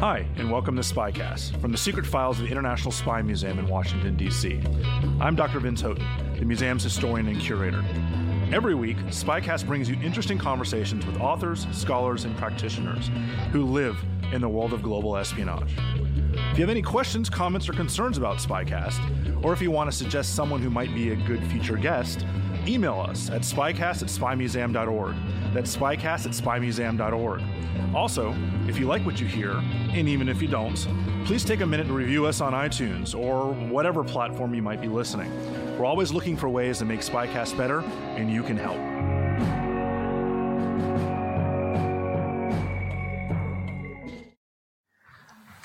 Hi, and welcome to Spycast from the secret files of the International Spy Museum in Washington, D.C. I'm Dr. Vince Houghton, the museum's historian and curator. Every week, Spycast brings you interesting conversations with authors, scholars, and practitioners who live in the world of global espionage. If you have any questions, comments, or concerns about Spycast, or if you want to suggest someone who might be a good future guest, email us at spycast at spymuseum.org. That's spycast at spymuseum.org. Also, if you like what you hear, and even if you don't, please take a minute to review us on iTunes or whatever platform you might be listening. We're always looking for ways to make Spycast better, and you can help.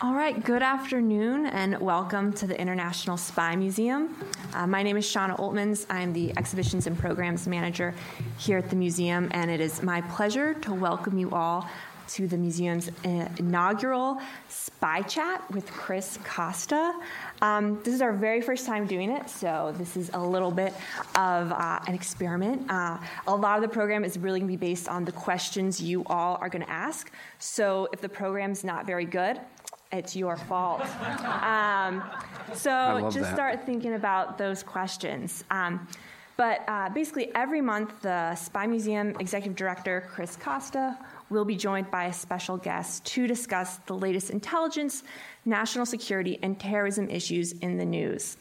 All right, good afternoon and welcome to the International Spy Museum. Uh, my name is Shauna Oltmans. I'm the Exhibitions and Programs Manager here at the museum, and it is my pleasure to welcome you all to the museum's uh, inaugural Spy Chat with Chris Costa. Um, this is our very first time doing it, so this is a little bit of uh, an experiment. Uh, a lot of the program is really going to be based on the questions you all are going to ask. So if the program's not very good, it's your fault. Um, so just that. start thinking about those questions. Um, but uh, basically, every month, the Spy Museum Executive Director, Chris Costa, will be joined by a special guest to discuss the latest intelligence, national security, and terrorism issues in the news.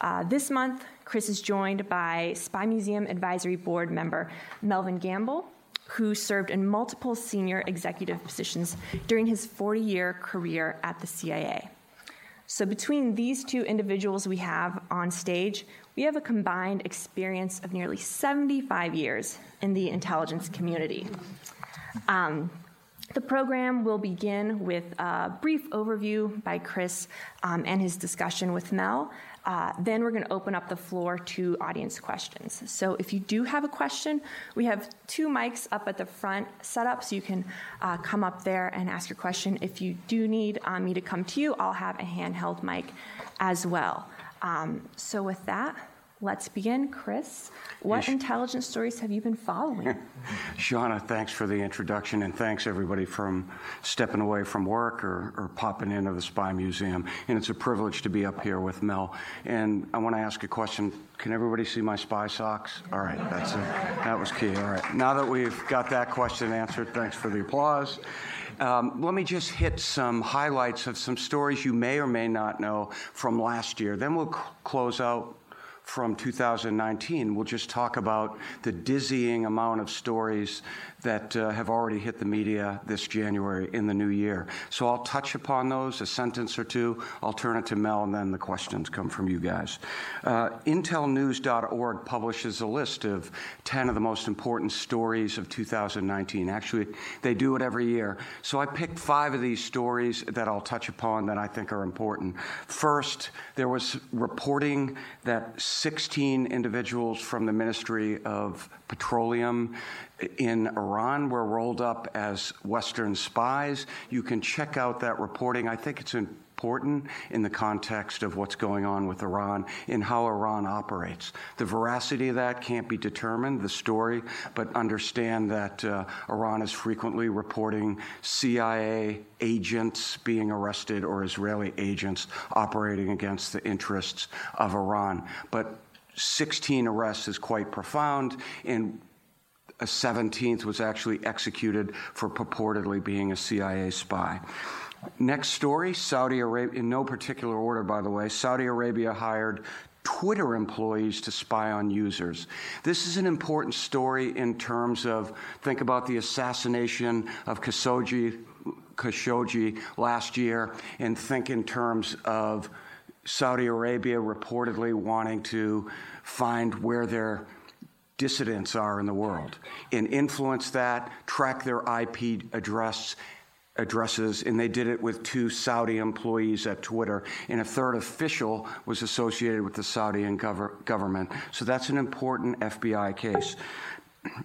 Uh, this month, Chris is joined by Spy Museum Advisory Board member Melvin Gamble, who served in multiple senior executive positions during his 40 year career at the CIA. So, between these two individuals we have on stage, we have a combined experience of nearly 75 years in the intelligence community. Um, the program will begin with a brief overview by Chris um, and his discussion with Mel. Uh, then we're going to open up the floor to audience questions. So if you do have a question, we have two mics up at the front set up so you can uh, come up there and ask your question. If you do need um, me to come to you, I'll have a handheld mic as well. Um, so with that, Let's begin. Chris, what Yes. intelligence stories have you been following? Shauna, thanks for the introduction, and thanks everybody from stepping away from work or, or popping into the Spy Museum. And it's a privilege to be up here with Mel. And I want to ask a question. Can everybody see my spy socks? All right, that's it. That was key. All right. Now that we've got that question answered, thanks for the applause. Um, let me just hit some highlights of some stories you may or may not know from last year. Then we'll c- close out from 2019. We'll just talk about the dizzying amount of stories that uh, have already hit the media this January in the new year. So I'll touch upon those, a sentence or two. I'll turn it to Mel, and then the questions come from you guys. Uh, IntelNews.org publishes a list of 10 of the most important stories of 2019. Actually, they do it every year. So I picked five of these stories that I'll touch upon that I think are important. First, there was reporting that 16 individuals from the Ministry of Petroleum in Iran were rolled up as Western spies. You can check out that reporting. I think it's important in the context of what's going on with Iran and how Iran operates. The veracity of that can't be determined, the story, but understand that uh, Iran is frequently reporting CIA agents being arrested or Israeli agents operating against the interests of Iran. But 16 arrests is quite profound, and 17th was actually executed for purportedly being a CIA spy. Next story Saudi Arabia, in no particular order, by the way, Saudi Arabia hired Twitter employees to spy on users. This is an important story in terms of think about the assassination of Khashoggi, Khashoggi last year, and think in terms of Saudi Arabia reportedly wanting to find where their dissidents are in the world and influence that, track their IP address addresses, and they did it with two Saudi employees at Twitter, and a third official was associated with the Saudi gov- government. So that's an important FBI case.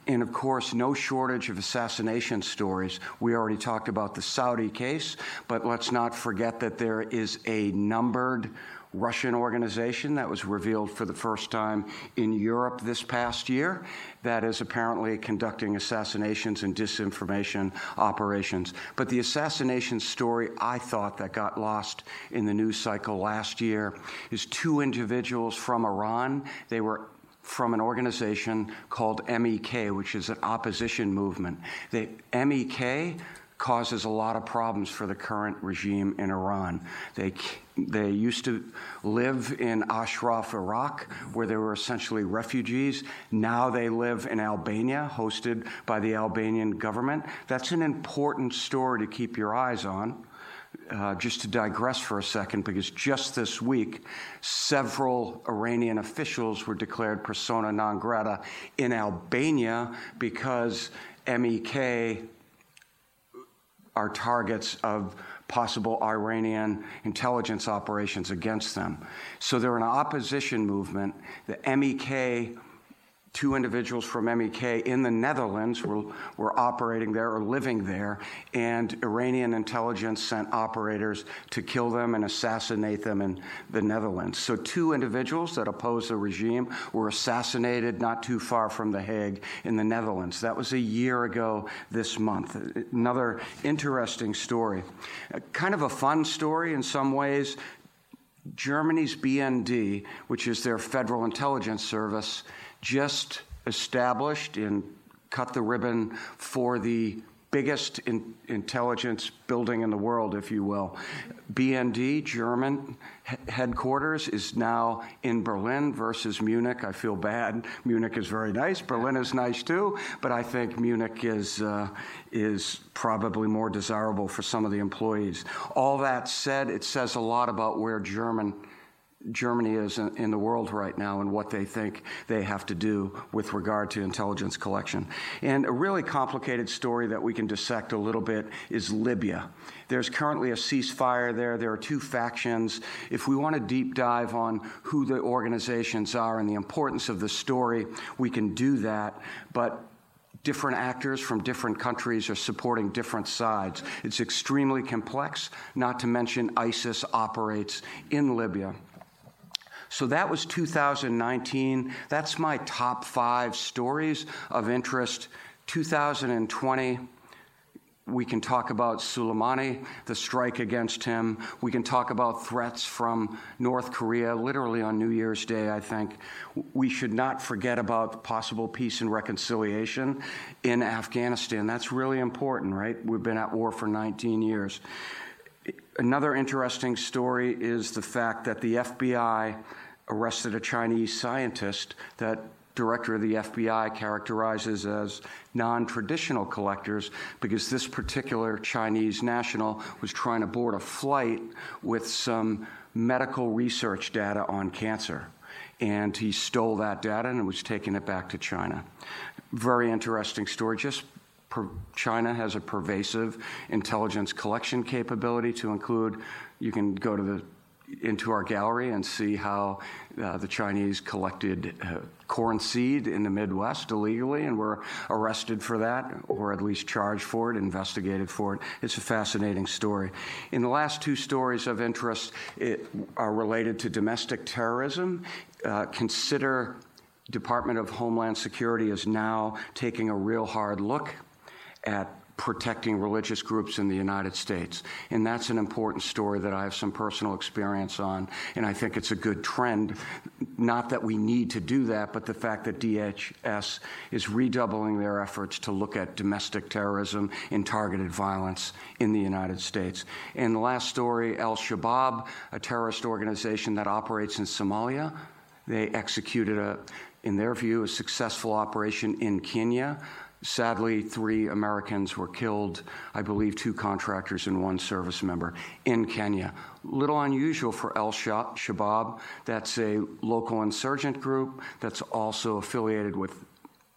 And of course, no shortage of assassination stories. We already talked about the Saudi case, but let's not forget that there is a numbered Russian organization that was revealed for the first time in Europe this past year that is apparently conducting assassinations and disinformation operations. But the assassination story I thought that got lost in the news cycle last year is two individuals from Iran. They were from an organization called MEK, which is an opposition movement. The MEK causes a lot of problems for the current regime in Iran. They, they used to live in Ashraf, Iraq, where they were essentially refugees. Now they live in Albania, hosted by the Albanian government. That's an important story to keep your eyes on. Uh, just to digress for a second, because just this week, several Iranian officials were declared persona non grata in Albania because MEK are targets of possible Iranian intelligence operations against them. So they're an opposition movement. The MEK two individuals from MEK in the Netherlands were, were operating there or living there, and Iranian intelligence sent operators to kill them and assassinate them in the Netherlands. So, two individuals that oppose the regime were assassinated not too far from The Hague in the Netherlands. That was a year ago this month. Another interesting story. Uh, kind of a fun story in some ways. Germany's BND, which is their federal intelligence service, just established and cut the ribbon for the biggest in, intelligence building in the world, if you will. BND, German headquarters, is now in Berlin versus Munich. I feel bad. Munich is very nice. Berlin is nice too, but I think Munich is, uh, is probably more desirable for some of the employees. All that said, it says a lot about where German Germany is in, the world right now and what they think they have to do with regard to intelligence collection. And a really complicated story that we can dissect a little bit is Libya. There's currently a ceasefire there. There are two factions. If we want to deep dive on who the organizations are and the importance of the story, we can do that. But different actors from different countries are supporting different sides. It's extremely complex, not to mention ISIS operates in Libya. So that was 2019. That's my top five stories of interest. 2020, we can talk about Soleimani, the strike against him. We can talk about threats from North Korea, literally on New Year's Day, I think. We should not forget about possible peace and reconciliation in Afghanistan. That's really important, right? We've been at war for 19 years. Another interesting story is the fact that the FBI arrested a Chinese scientist that director of the FBI characterizes as non traditional collectors because this particular Chinese national was trying to board a flight with some medical research data on cancer. And he stole that data and was taking it back to China. Very interesting story. Just China has a pervasive intelligence collection capability to include, you can go to the into our gallery and see how uh, the Chinese collected uh, corn seed in the Midwest illegally and were arrested for that, or at least charged for it, investigated for it. It's a fascinating story. In the last two stories of interest it, are related to domestic terrorism. Uh, consider Department of Homeland Security is now taking a real hard look at protecting religious groups in the United States. And that's an important story that I have some personal experience on. And I think it's a good trend. Not that we need to do that, but the fact that DHS is redoubling their efforts to look at domestic terrorism and targeted violence in the United States. And the last story Al Shabaab, a terrorist organization that operates in Somalia, they executed a in their view, a successful operation in Kenya. Sadly, three Americans were killed, I believe two contractors and one service member in Kenya. Little unusual for Al Shabaab. That's a local insurgent group that's also affiliated with,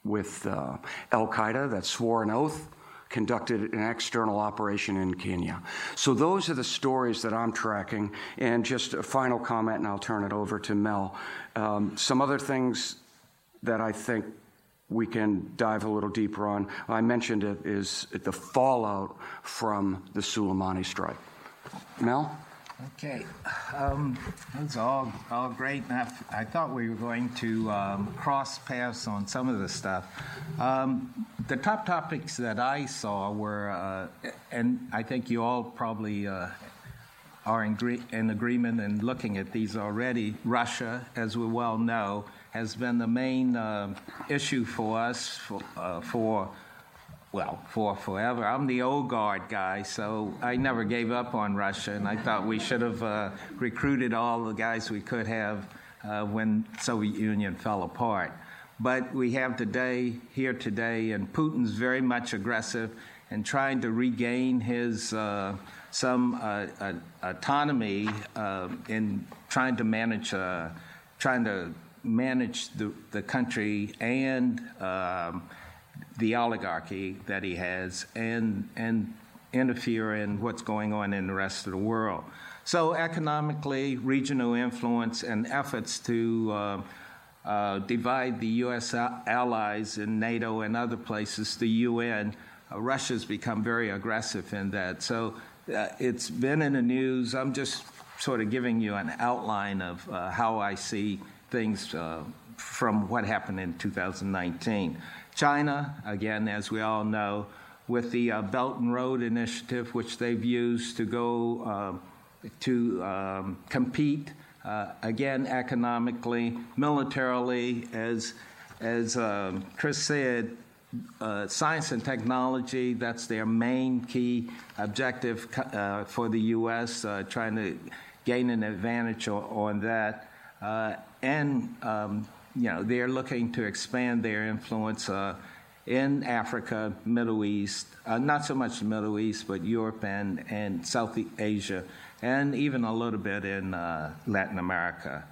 with uh, Al Qaeda that swore an oath conducted an external operation in Kenya. So those are the stories that I'm tracking. And just a final comment, and I'll turn it over to Mel. Um, some other things that I think we can dive a little deeper on. I mentioned it is the fallout from the Soleimani strike. Mel? Okay, um, that's all all great. Enough. I thought we were going to um, cross paths on some of the stuff. Um, the top topics that I saw were, uh, and I think you all probably uh, are in, gre- in agreement in looking at these already. Russia, as we well know, has been the main uh, issue for us for, uh, for, well, for forever. I'm the old guard guy, so I never gave up on Russia, and I thought we should have uh, recruited all the guys we could have uh, when Soviet Union fell apart. But we have today, here today, and Putin's very much aggressive and trying to regain his uh, some uh, autonomy in trying to manage, trying to manage the, the country and um, the oligarchy that he has and, and interfere in what's going on in the rest of the world. So, economically, regional influence and efforts to uh, uh, divide the U.S. allies in NATO and other places, the UN, uh, Russia's become very aggressive in that. So, uh, it's been in the news. I'm just sort of giving you an outline of uh, how I see things uh, from what happened in 2019. China, again, as we all know, with the uh, Belt and Road Initiative, which they've used to go uh, to um, compete uh, again economically, militarily, as as um, Chris said, uh, science and technology, that's their main key objective uh, for the U.S., uh, trying to gain an advantage on, on that. And um, you know they're looking to expand their influence uh, in Africa, Middle East, uh, not so much the Middle East, but Europe and, and South Asia, and even a little bit in uh, Latin America.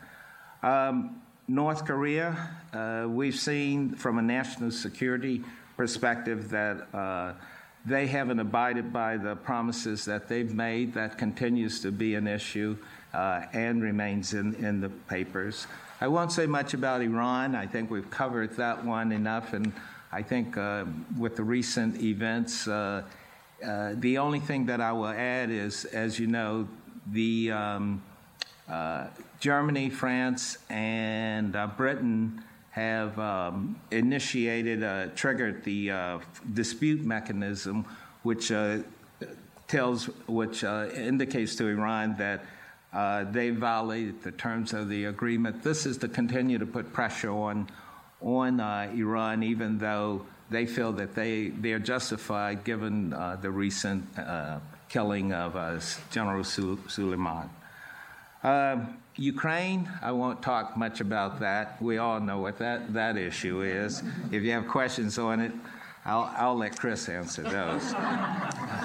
Um, North Korea, uh, we've seen from a national security perspective that uh, they haven't abided by the promises that they've made. That continues to be an issue uh, and remains in, in the papers. I won't say much about Iran. I think we've covered that one enough, and I think uh, with the recent events, uh, uh the only thing that I will add is, as you know, the um, uh, Germany, France, and uh, Britain have um, initiated, triggered the dispute mechanism, which tells, which indicates to Iran that uh, they violated the terms of the agreement. This is to continue to put pressure on on uh, Iran, even though they feel that they they are justified given uh, the recent uh, killing of uh, General Suleiman. Um, Ukraine, I won't talk much about that. We all know what that, that issue is. If you have questions on it, I'll, I'll let Chris answer those.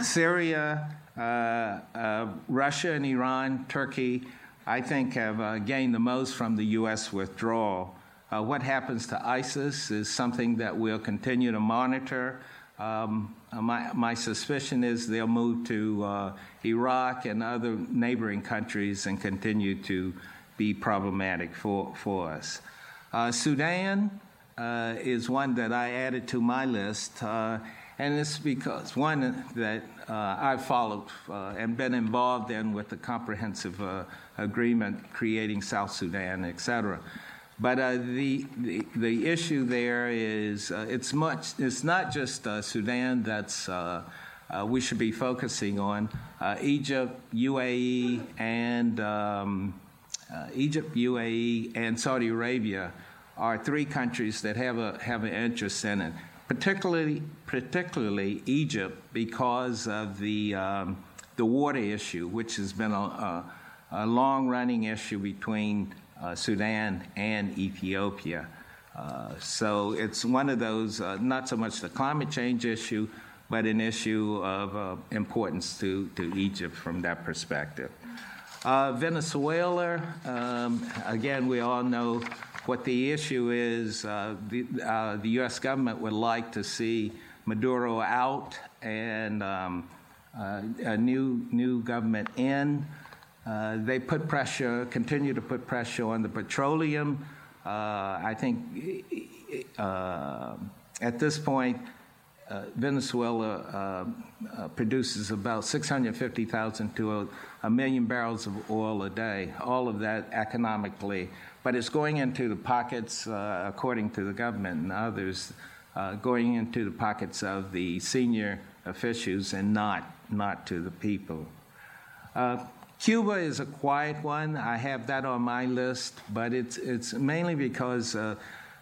Syria, Russia and Iran, Turkey, I think, have uh, gained the most from the U.S. withdrawal. Uh, what happens to ISIS is something that we'll continue to monitor. Um, uh, my, my, suspicion is they'll move to uh, Iraq and other neighboring countries and continue to be problematic for, for us. Sudan is one that I added to my list, and it's because one that uh, I've followed uh, and been involved in with the comprehensive uh, agreement creating South Sudan, et cetera. but uh, the, the, the issue there is uh, it's much it's not just uh, Sudan that's we should be focusing on Egypt, UAE, and um, Egypt, UAE, and Saudi Arabia are three countries that have a have an interest in it. Particularly, particularly Egypt, because of the um, the water issue, which has been a, a, a long-running issue between uh, Sudan and Ethiopia. Uh, so it's one of those, uh, not so much the climate change issue, but an issue of uh, importance to, to Egypt from that perspective. Uh, Venezuela, um, again, we all know what the issue is. Uh, the, the U.S. government would like to see Maduro out and um, a new, new government in. Uh, they put pressure, continue to put pressure on the petroleum. Uh, I think uh, at this point, uh, Venezuela uh, produces about 650,000 to a, a, million barrels of oil a day, all of that economically. But it's going into the pockets, according to the government and others, going into the pockets of the senior officials and not, not to the people. Uh, Cuba is a quiet one. I have that on my list, but it's, it's mainly because uh,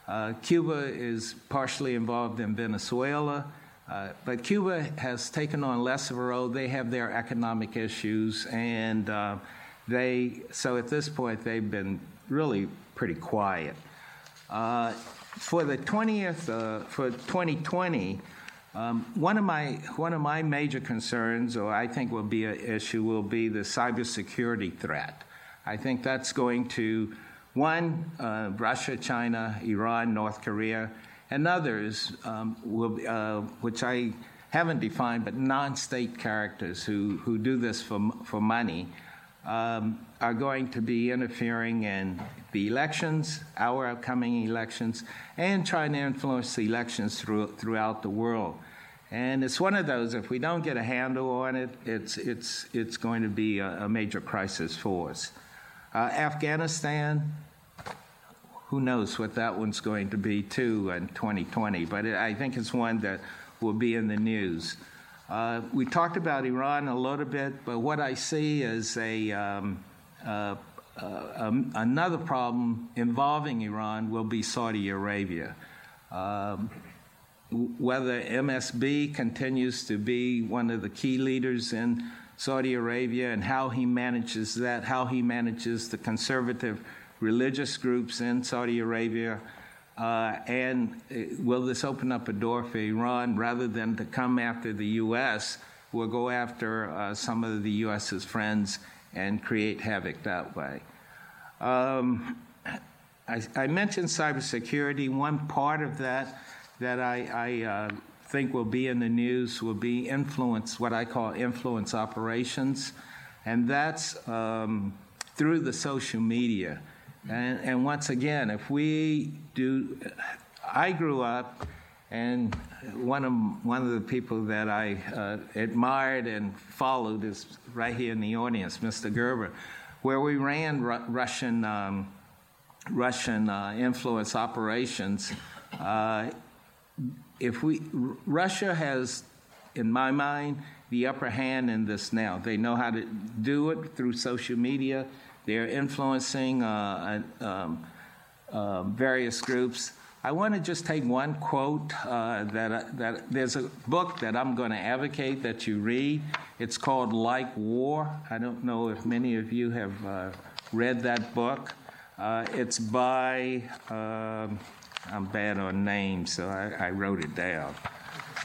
uh, Cuba is partially involved in Venezuela. Uh, but Cuba has taken on less of a role. They have their economic issues, and uh, they so at this point they've been really pretty quiet. Uh, for the 20th, uh, for 2020, um, one of my one of my major concerns, or I think will be an issue, will be the cybersecurity threat. I think that's going to one uh, Russia, China, Iran, North Korea, and others um, will, uh, which I haven't defined, but non-state characters who who do this for for money. Um, are going to be interfering in the elections, our upcoming elections, and trying to influence the elections through, throughout the world. And it's one of those, if we don't get a handle on it, it's, it's, it's going to be a, a major crisis for us. Uh, Afghanistan, who knows what that one's going to be too in 2020, but it, I think it's one that will be in the news. Uh, we talked about Iran a little bit, but what I see is a, um, uh, um, another problem involving Iran will be Saudi Arabia. Um, whether MSB continues to be one of the key leaders in Saudi Arabia and how he manages that, how he manages the conservative religious groups in Saudi Arabia. Uh, and uh, will this open up a door for Iran rather than to come after the U.S., will go after uh, some of the U.S.'s friends and create havoc that way? Um, I, I mentioned cybersecurity. One part of that that I, I uh, think will be in the news will be influence, what I call influence operations, and that's um, through the social media. And, and once again, if we do, I grew up, and one of one of the people that I uh, admired and followed is right here in the audience, Mr. Gerber, where we ran Ru- Russian um, Russian uh, influence operations. Uh, if we Russia has, in my mind, the upper hand in this now. They know how to do it through social media. They're influencing uh, um, uh, various groups. I want to just take one quote uh, that, uh, that there's a book that I'm going to advocate that you read. It's called Like War. I don't know if many of you have uh, read that book. Uh, it's by um, I'm bad on names, so I, I wrote it down.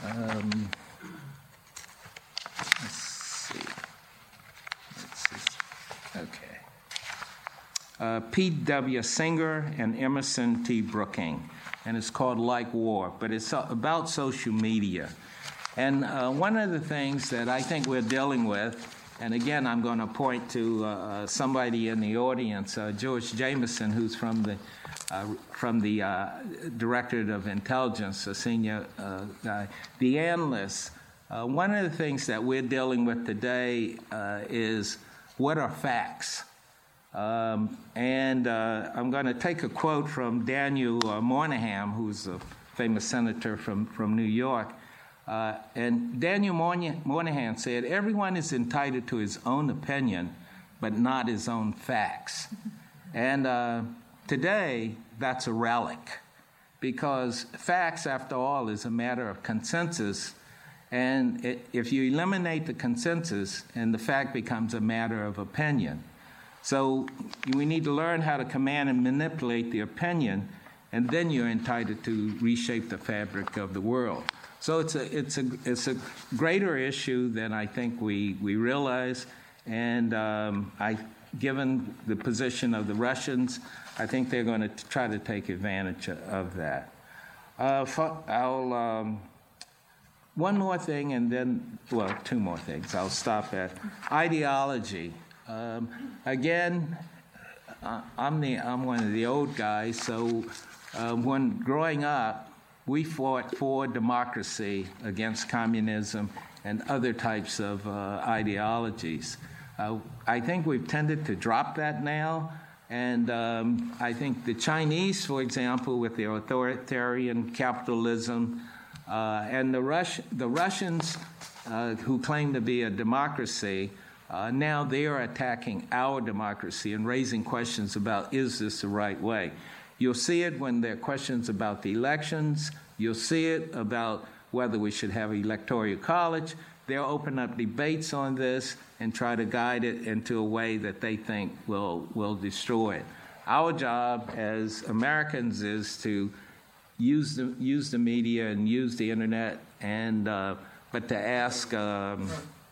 Um, let's see. Let's see. Okay. Uh, P.W. Singer and Emerson T. Brooking, and it's called Like War, but it's about social media. And uh, one of the things that I think we're dealing with, and again, I'm going to point to uh, somebody in the audience, uh, George Jameson, who's from the uh, from the uh, Directorate of Intelligence, a senior uh, guy, the analysts. Uh, one of the things that we're dealing with today uh, is what are facts? Um, and uh, I'm going to take a quote from Daniel uh, Moynihan, who's a famous senator from, from New York. Uh, and Daniel Moynihan said, Everyone is entitled to his own opinion, but not his own facts. And uh, today, that's a relic because facts, after all, is a matter of consensus. And it, if you eliminate the consensus, and the fact becomes a matter of opinion. So we need to learn how to command and manipulate the opinion, and then you're entitled to reshape the fabric of the world. So it's a, it's a, it's a greater issue than I think we, we realize. And um, I, given the position of the Russians, I think they're going to try to take advantage of that. Uh, I'll, um, one more thing, and then, well, two more things. I'll stop at ideology. Um, again, I'm, the, I'm one of the old guys, so uh, when growing up, we fought for democracy against communism and other types of uh, ideologies. Uh, I think we've tended to drop that now. And um, I think the Chinese, for example, with their authoritarian capitalism, uh, and the, Rus- the Russians, uh, who claim to be a democracy, uh, now they are attacking our democracy and raising questions about is this the right way? You'll see it when there are questions about the elections. You'll see it about whether we should have electoral college. They'll open up debates on this and try to guide it into a way that they think will, will destroy it. Our job as Americans is to use the, use the media and use the internet, and, uh, but to ask um,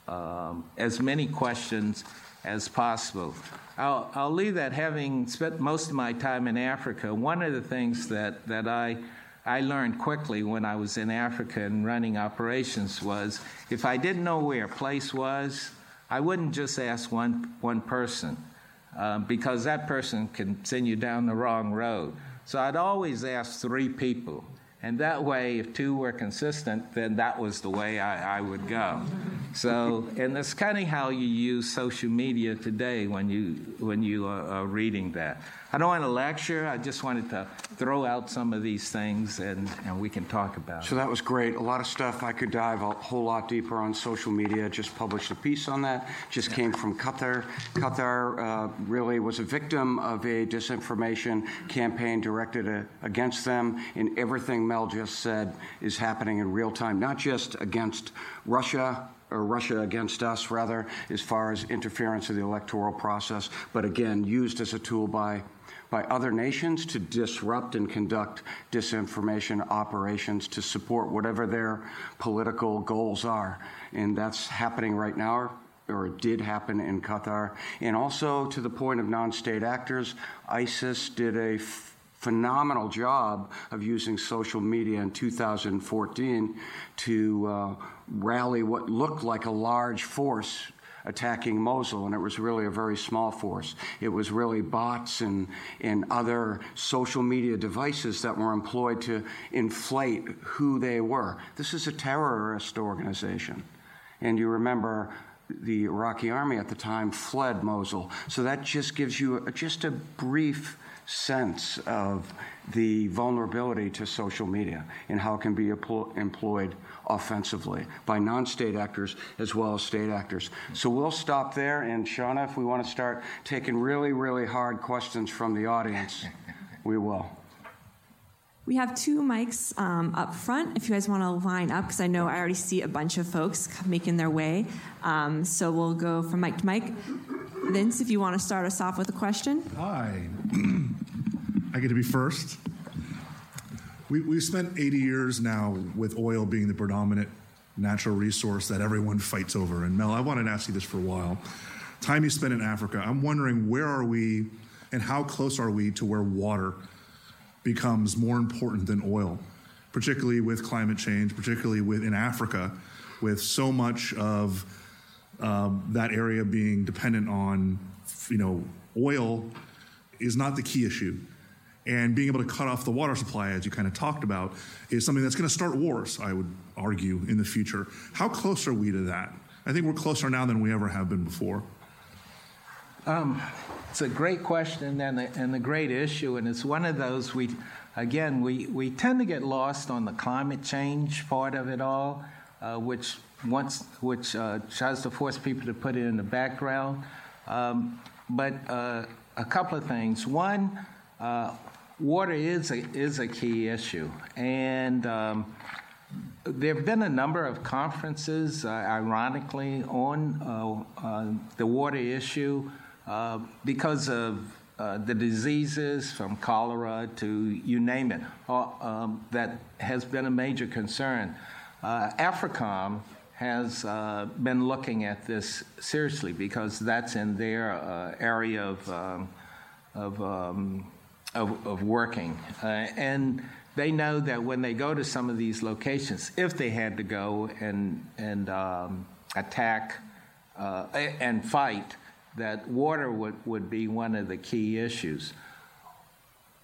um, as many questions as possible. I'll, I'll leave that having spent most of my time in Africa. One of the things that, that I, I learned quickly when I was in Africa and running operations was if I didn't know where a place was, I wouldn't just ask one, one person uh, because that person can send you down the wrong road. So I'd always ask three people. And that way, if two were consistent, then that was the way I, I would go. So, and that's kind of how you use social media today when you when you are, are reading that. I don't want to lecture. I just wanted to throw out some of these things and, and we can talk about so it. that was great. A lot of stuff. I could dive a whole lot deeper on social media. Just published a piece on that. Just yeah. came from Qatar. Qatar uh, really was a victim of a disinformation campaign directed a, uh, against them. And everything Mel just said is happening in real time, not just against Russia or Russia against us, rather, as far as interference in the electoral process, but again, used as a tool by by other nations to disrupt and conduct disinformation operations to support whatever their political goals are. And that's happening right now, or did happen in Qatar. And also, to the point of non state actors, ISIS did a f- phenomenal job of using social media in 2014 to uh, rally what looked like a large force attacking Mosul, and it was really a very small force. It was really bots and, and other social media devices that were employed to inflate who they were. This is a terrorist organization. And you remember the Iraqi army at the time fled Mosul. So that just gives you a, just a brief sense of the vulnerability to social media and how it can be employed offensively by non state actors as well as state actors. So we'll stop there. And Shauna, if we want to start taking really, really hard questions from the audience, we will. We have two mics um, up front if you guys want to line up, because I know I already see a bunch of folks making their way. Um, so we'll go from mic to mic. Vince, if you want to start us off with a question. Hi. I get to be first. We, we've spent 80 years now with oil being the predominant natural resource that everyone fights over. And Mel, I wanted to ask you this for a while. Time you spent in Africa, I'm wondering where are we and how close are we to where water becomes more important than oil, particularly with climate change, particularly with in Africa, with so much of um, that area being dependent on, you know, oil is not the key issue. And being able to cut off the water supply, as you kind of talked about, is something that's going to start wars, I would argue, in the future. How close are we to that? I think we're closer now than we ever have been before. Um, it's a great question and a, and a great issue, and it's one of those we, again, we, we tend to get lost on the climate change part of it all, uh, which once, which uh, tries to force people to put it in the background. Um, but uh, a couple of things. One, uh, water is a, is a key issue, and um, there have been a number of conferences, uh, ironically, on uh, uh, the water issue uh, because of uh, the diseases from cholera to you name it, um, that has been a major concern. AFRICOM has been looking at this seriously because that's in their area of, um, of, um, of, of, working. and they know that when they go to some of these locations, if they had to go and, and um, attack uh, and fight, that water would, would be one of the key issues.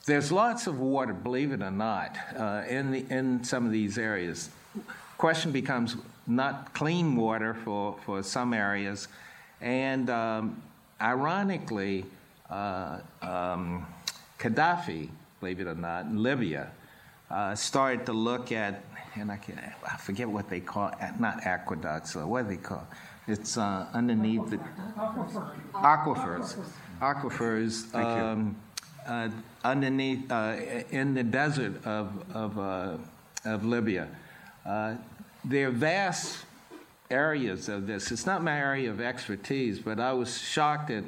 There's lots of water, believe it or not, uh, in, the, in some of these areas. Question becomes not clean water for, for some areas, and um, ironically, uh, um, Gaddafi, believe it or not, in Libya, uh, started to look at, and I, can, I forget what they call, not aqueducts, uh, what do they call? It's uh, underneath the aquifers. Aquifers. Um, uh, underneath, uh, in the desert of, of, uh, of Libya. there are vast areas of this. It's not my area of expertise, but I was shocked at,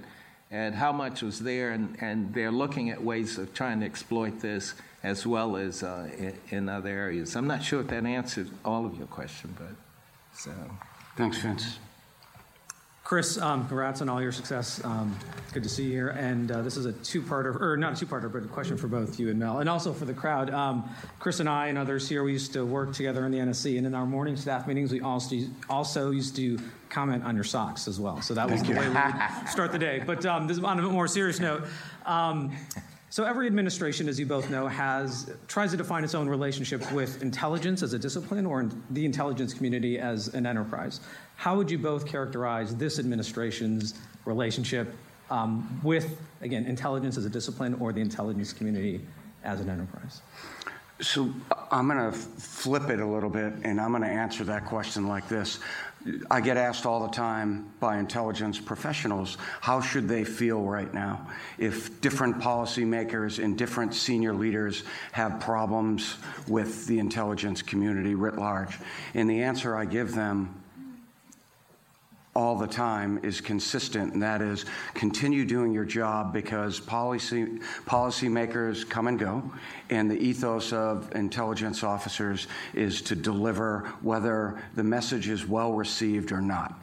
at how much was there, and, and they're looking at ways of trying to exploit this as well as uh, in, in, other areas. I'm not sure if that answered all of your question, but so. Thanks, Vince. Chris, um, congrats on all your success. Um, it's good to see you here. And uh, this is a two-parter, or not a two-parter, but a question for both you and Mel, and also for the crowd. Um, Chris and I and others here, we used to work together in the NSC, and in our morning staff meetings, we also also used to comment on your socks as well. So that was Thank the you. way we would start the day. But um, this, is on a more serious note. So every administration, as you both know, has tries to define its own relationship with intelligence as a discipline or the intelligence community as an enterprise. How would you both characterize this administration's relationship um, with, again, intelligence as a discipline or the intelligence community as an enterprise? So I'm going to flip it a little bit, and I'm going to answer that question like this. I get asked all the time by intelligence professionals how should they feel right now if different policymakers and different senior leaders have problems with the intelligence community writ large. And the answer I give them all the time is consistent, and that is continue doing your job because policy policymakers come and go, and the ethos of intelligence officers is to deliver whether the message is well received or not.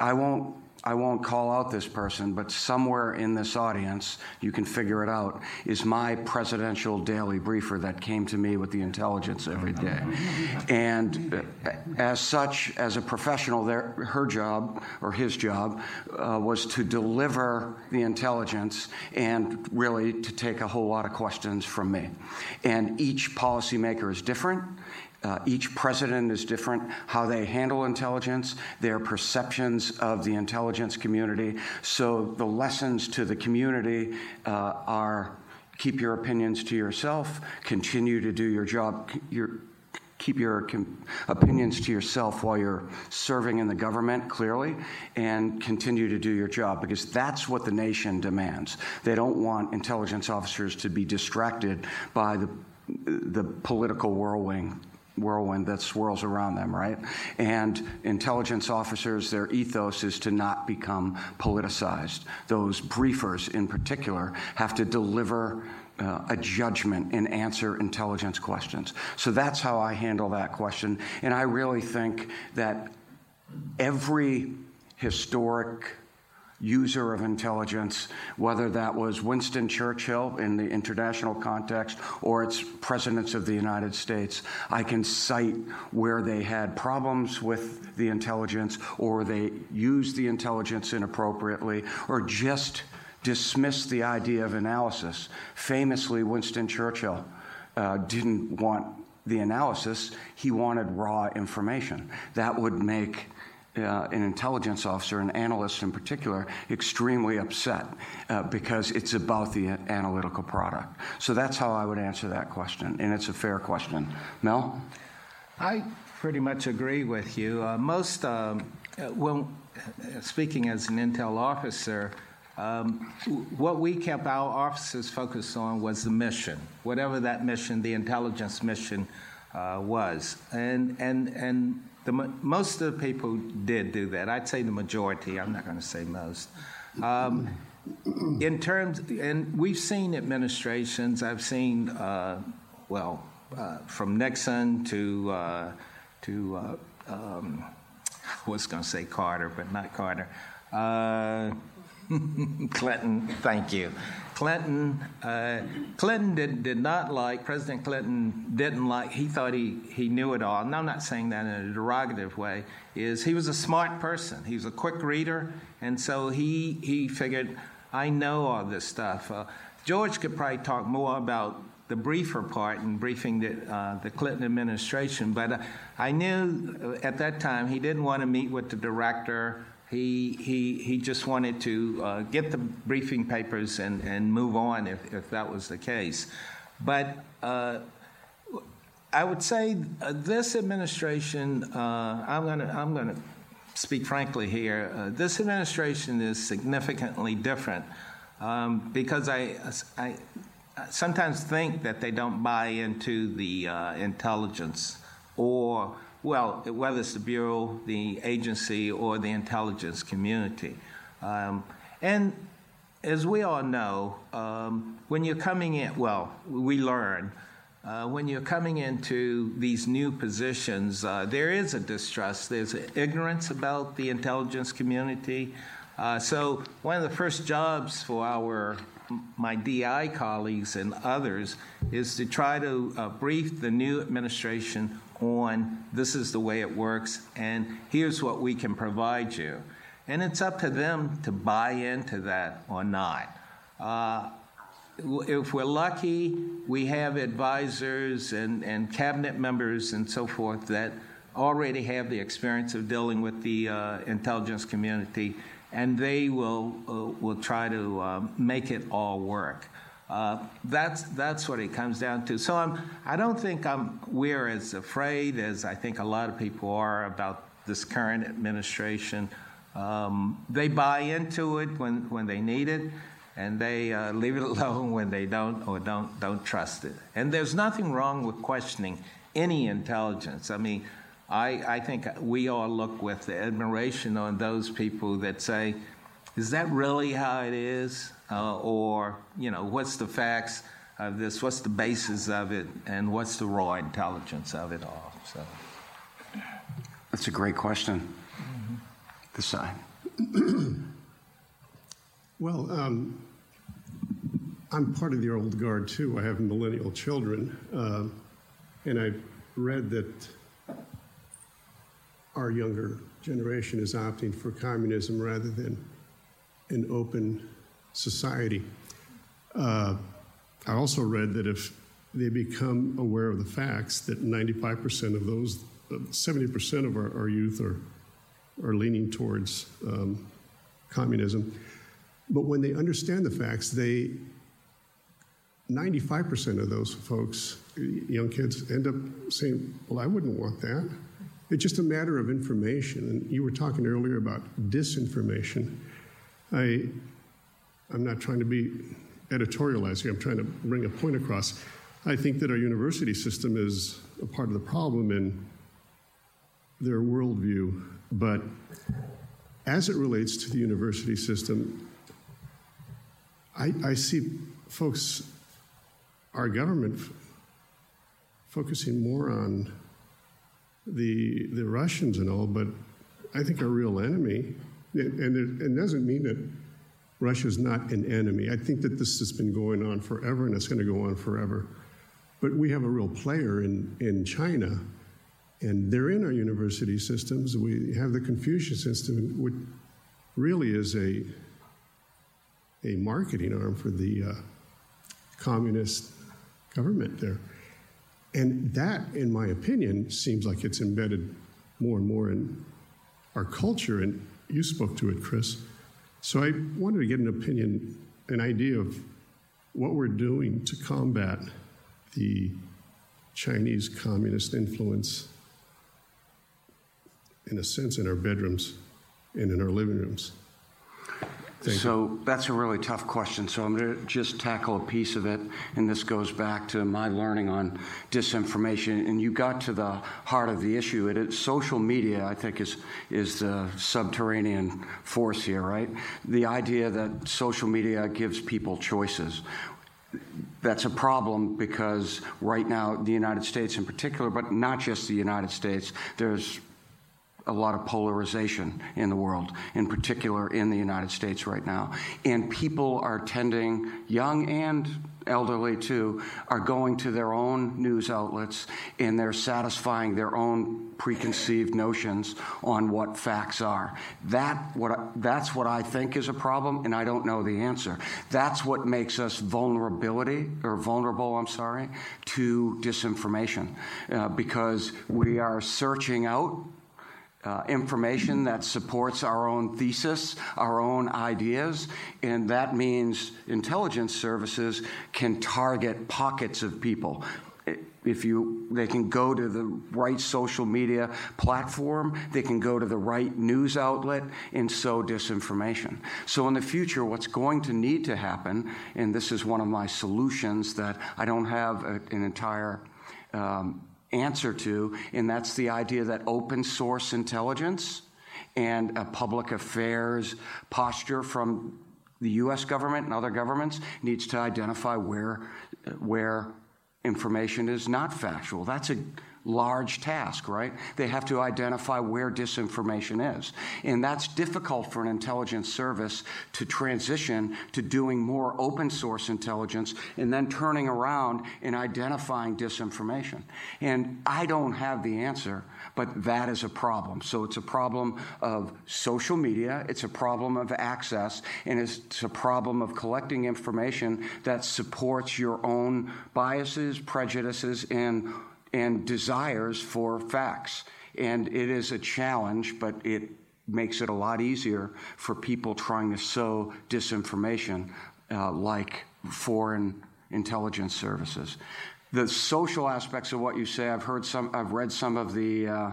I won't I won't call out this person, but somewhere in this audience, you can figure it out, is my presidential daily briefer that came to me with the intelligence every day. And as such, as a professional, their, her job or his job uh, was to deliver the intelligence and really to take a whole lot of questions from me. And each policymaker is different. Uh, each president is different, how they handle intelligence, their perceptions of the intelligence community. So the lessons to the community uh, are keep your opinions to yourself, continue to do your job, your, keep your com- opinions to yourself while you're serving in the government clearly and continue to do your job because that's what the nation demands. They don't want intelligence officers to be distracted by the the political whirlwind whirlwind that swirls around them, right? And intelligence officers, their ethos is to not become politicized. Those briefers, in particular, have to deliver uh, a judgment and answer intelligence questions. So that's how I handle that question. And I really think that every historic user of intelligence, whether that was Winston Churchill in the international context or it's presidents of the United States. I can cite where they had problems with the intelligence or they used the intelligence inappropriately or just dismissed the idea of analysis. Famously, Winston Churchill uh, didn't want the analysis, he wanted raw information. That would make uh, an intelligence officer, an analyst in particular, extremely upset uh, because it's about the analytical product. So that's how I would answer that question, and it's a fair question. Mel? I pretty much agree with you. Uh, most, um, when speaking as an intel officer, um, what we kept our officers focused on was the mission, whatever that mission, the intelligence mission uh, was, and and and the, most of the people did do that. I'd say the majority. I'm not going to say most. Um, in terms, and we've seen administrations. I've seen, uh, well, uh, from Nixon to uh, to uh, um, I was going to say Carter, but not Carter. Uh, Clinton, thank you. Clinton, uh, Clinton did, did not like, President Clinton didn't like, he thought he, he knew it all. And I'm not saying that in a derogative way, is he was a smart person. He was a quick reader, and so he, he figured, I know all this stuff. Uh, George could probably talk more about the briefer part in briefing the, uh, the Clinton administration, but uh, I knew at that time he didn't want to meet with the director he, he, he just wanted to uh, get the briefing papers and, and move on if, if that was the case. But uh, I would say uh, this administration, uh, I'm going to I'm gonna speak frankly here, uh, this administration is significantly different um, because I, I sometimes think that they don't buy into the uh, intelligence or well, whether it's the Bureau, the agency, or the intelligence community. Um, and as we all know, um, when you're coming in, well, we learn. Uh, when you're coming into these new positions, uh, there is a distrust. There's ignorance about the intelligence community. Uh, so, one of the first jobs for our my DI colleagues and others is to try to uh, brief the new administration on this is the way it works and here's what we can provide you. And it's up to them to buy into that or not. Uh, if we're lucky, we have advisors and, and cabinet members and so forth that already have the experience of dealing with the uh, intelligence community, and they will, uh, will try to uh, make it all work. Uh, that's that's what it comes down to. So I'm I don't think I'm we're as afraid as I think a lot of people are about this current administration. Um, they buy into it when, when they need it, and they uh, leave it alone when they don't or don't don't trust it. And there's nothing wrong with questioning any intelligence. I mean, I I think we all look with admiration on those people that say, "Is that really how it is?" uh, or you know what's the facts of this, what's the basis of it, and what's the raw intelligence of it all. So that's a great question. Mm-hmm. This side. well, um, I'm part of the old guard too. I have millennial children, uh, and I read that our younger generation is opting for communism rather than an open society. Uh, I also read that if they become aware of the facts that 95% of those, uh, 70% of our, our, youth are, are leaning towards um, communism. But when they understand the facts, they 95% of those folks, young kids, end up saying, Well, I wouldn't want that. It's just a matter of information. And you were talking earlier about disinformation. I, I'm not trying to be editorializing, I'm trying to bring a point across. I think that our university system is a part of the problem in their worldview, but as it relates to the university system, I, I see folks, our government, f- focusing more on the the Russians and all, but I think our real enemy, and, and it, doesn't mean that Russia is not an enemy. I think that this has been going on forever and it's going to go on forever. But we have a real player in, in China, and they're in our university systems. We have the Confucius system, which really is a, a marketing arm for the uh, communist government there. And that, in my opinion, seems like it's embedded more and more in our culture, and you spoke to it, Chris. So I wanted to get an opinion, an idea of what we're doing to combat the Chinese communist influence, in a sense, in our bedrooms and in our living rooms. Thank so you. that's a really tough question. So I'm going to just tackle a piece of it, and this goes back to my learning on disinformation. And you got to the heart of the issue. It is social media, I think, is is the subterranean force here, right? The idea that social media gives people choices that's a problem because right now, the United States in particular, but not just the United States, there's a lot of polarization in the world, in particular in the United States right now. And people are tending, young and elderly too, are going to their own news outlets and they're satisfying their own preconceived notions on what facts are. That what that's what I think is a problem, and I don't know the answer. That's what makes us vulnerability or vulnerable. I'm sorry to disinformation uh, because we are searching out uh, information that supports our own thesis, our own ideas, and that means intelligence services can target pockets of people. If you, they can go to the right social media platform, they can go to the right news outlet and sow disinformation. So, in the future, what's going to need to happen, and this is one of my solutions that I don't have an entire um, answer to, and that's the idea that open source intelligence and a public affairs posture from the US government and other governments needs to identify where, where information is not factual. That's a large task, right? They have to identify where disinformation is. And that's difficult for an intelligence service to transition to doing more open source intelligence and then turning around and identifying disinformation. And I don't have the answer, but that is a problem. So it's a problem of social media, it's a problem of access, and it's a problem of collecting information that supports your own biases, prejudices, and and desires for facts. And it is a challenge, but it makes it a lot easier for people trying to sow disinformation, uh, like foreign intelligence services. The social aspects of what you say, I've heard some, I've read some of the, uh,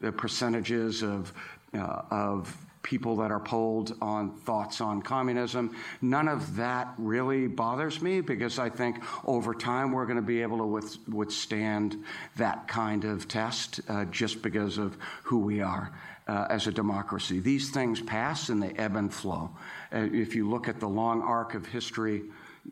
the percentages of, uh, of people that are polled on thoughts on communism. None of that really bothers me because I think over time we're going to be able to withstand that kind of test uh, just because of who we are. Uh, as a democracy. These things pass and they ebb and flow. Uh, if you look at the long arc of history,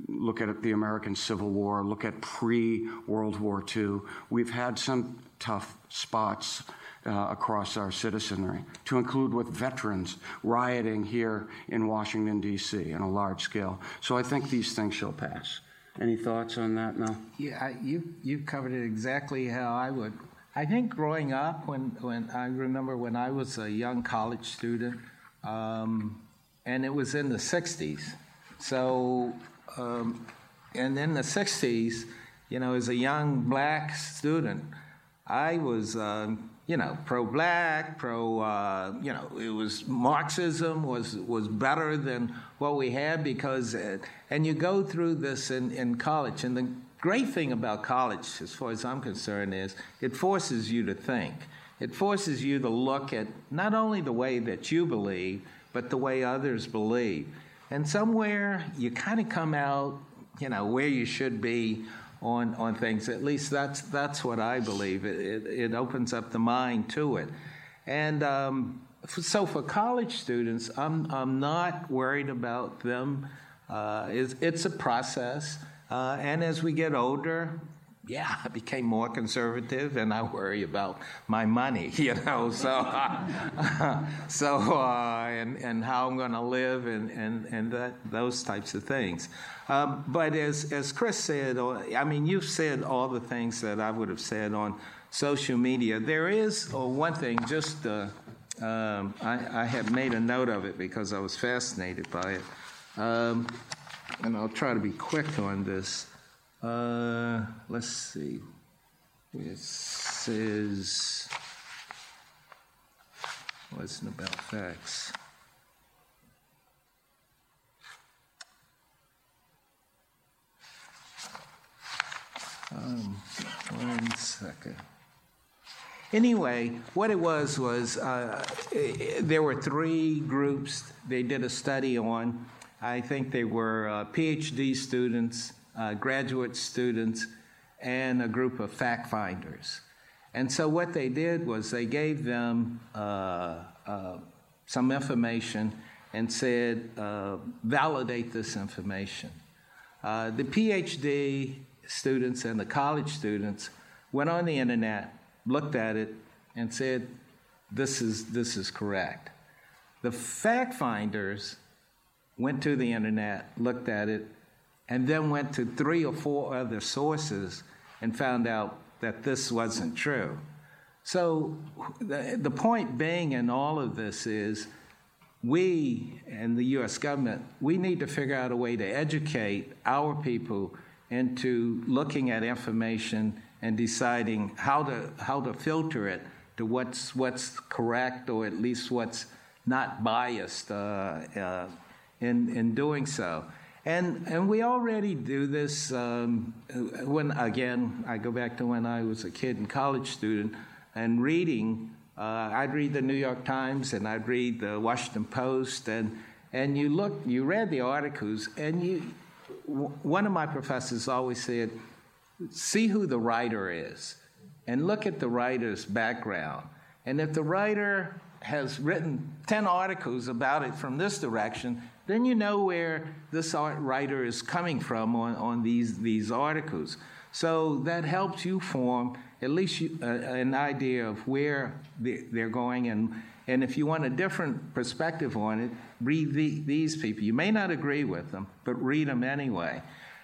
look at the American Civil War, look at pre World War II, we've had some tough spots uh, across our citizenry, to include with veterans rioting here in Washington, D.C. on a large scale. So I think these things shall pass. Any thoughts on that, Mel? Yeah, I, you, you covered it exactly how I would. I think growing up, when, when I remember when I was a young college student, um, and it was in the 60s. So, um, and in the 60s, you know, as a young black student, I was um, you know, pro-black, pro, uh, you know, it was Marxism was was better than what we had because, it, and you go through this in, in college, and the great thing about college, as far as I'm concerned, is it forces you to think. It forces you to look at not only the way that you believe, but the way others believe. And somewhere you kind of come out, you know, where you should be on, on things. At least that's, that's what I believe. It, it, it opens up the mind to it. And um, so for college students, I'm, I'm not worried about them. Uh, it's, it's a process. Uh, and as we get older, yeah, I became more conservative, and I worry about my money, you know. So, so uh, and and how I'm going to live, and and and that, those types of things. Um, but as as Chris said, I mean, you've said all the things that I would have said on social media. There is oh, one thing, just uh, um, I, I had made a note of it because I was fascinated by it, um, and I'll try to be quick on this. Uh, let's see. It says, wasn't about facts. Um, one second. Anyway, what it was was uh, there were three groups they did a study on. I think they were uh, PhD students, uh, graduate students, and a group of fact finders. And so what they did was they gave them uh, uh, some information and said, uh, validate this information. the PhD students and the college students went on the internet, looked at it, and said, this is, this is correct. The fact finders went to the internet, looked at it, and then went to three or four other sources and found out that this wasn't true. So, the, the point being in all of this is we and the US government, we need to figure out a way to educate our people into looking at information and deciding how to, how to filter it to what's, what's correct or at least what's not biased uh, uh, in, in doing so. And, and we already do this um, when, again, I go back to when I was a kid and college student and reading. Uh, I'd read the New York Times and I'd read the Washington Post, and, and you look, you read the articles, and you, one of my professors always said, see who the writer is and look at the writer's background. And if the writer has written 10 articles about it from this direction, then you know where this writer is coming from on, on these, these articles. So that helps you form at least you, uh, an idea of where they're going. And, and if you want a different perspective on it, read the, these people. You may not agree with them, but read them anyway.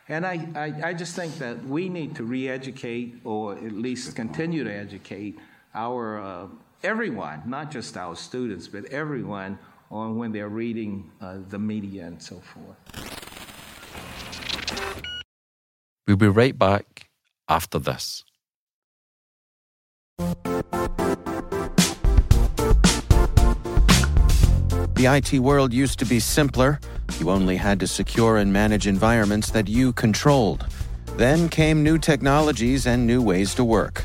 And I, I, I just think that we need to re educate, or at least continue to educate our uh, everyone, not just our students, but everyone on when they're reading uh, the media and so forth. We'll be right back after this. The IT world used to be simpler. You only had to secure and manage environments that you controlled. Then came new technologies and new ways to work.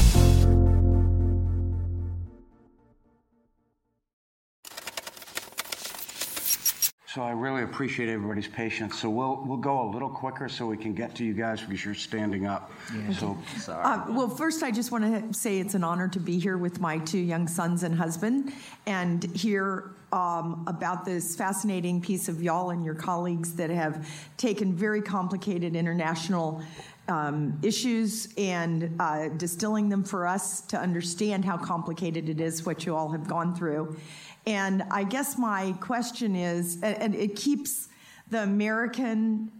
So I really appreciate everybody's patience. So we'll we'll go a little quicker so we can get to you guys because you're standing up. Yeah. So sorry. Uh, well, first I just want to say it's an honor to be here with my two young sons and husband and hear um, about this fascinating piece of y'all and your colleagues that have taken very complicated international um, issues and uh, distilling them for us to understand how complicated it is what you all have gone through and I guess my question is, and it keeps the American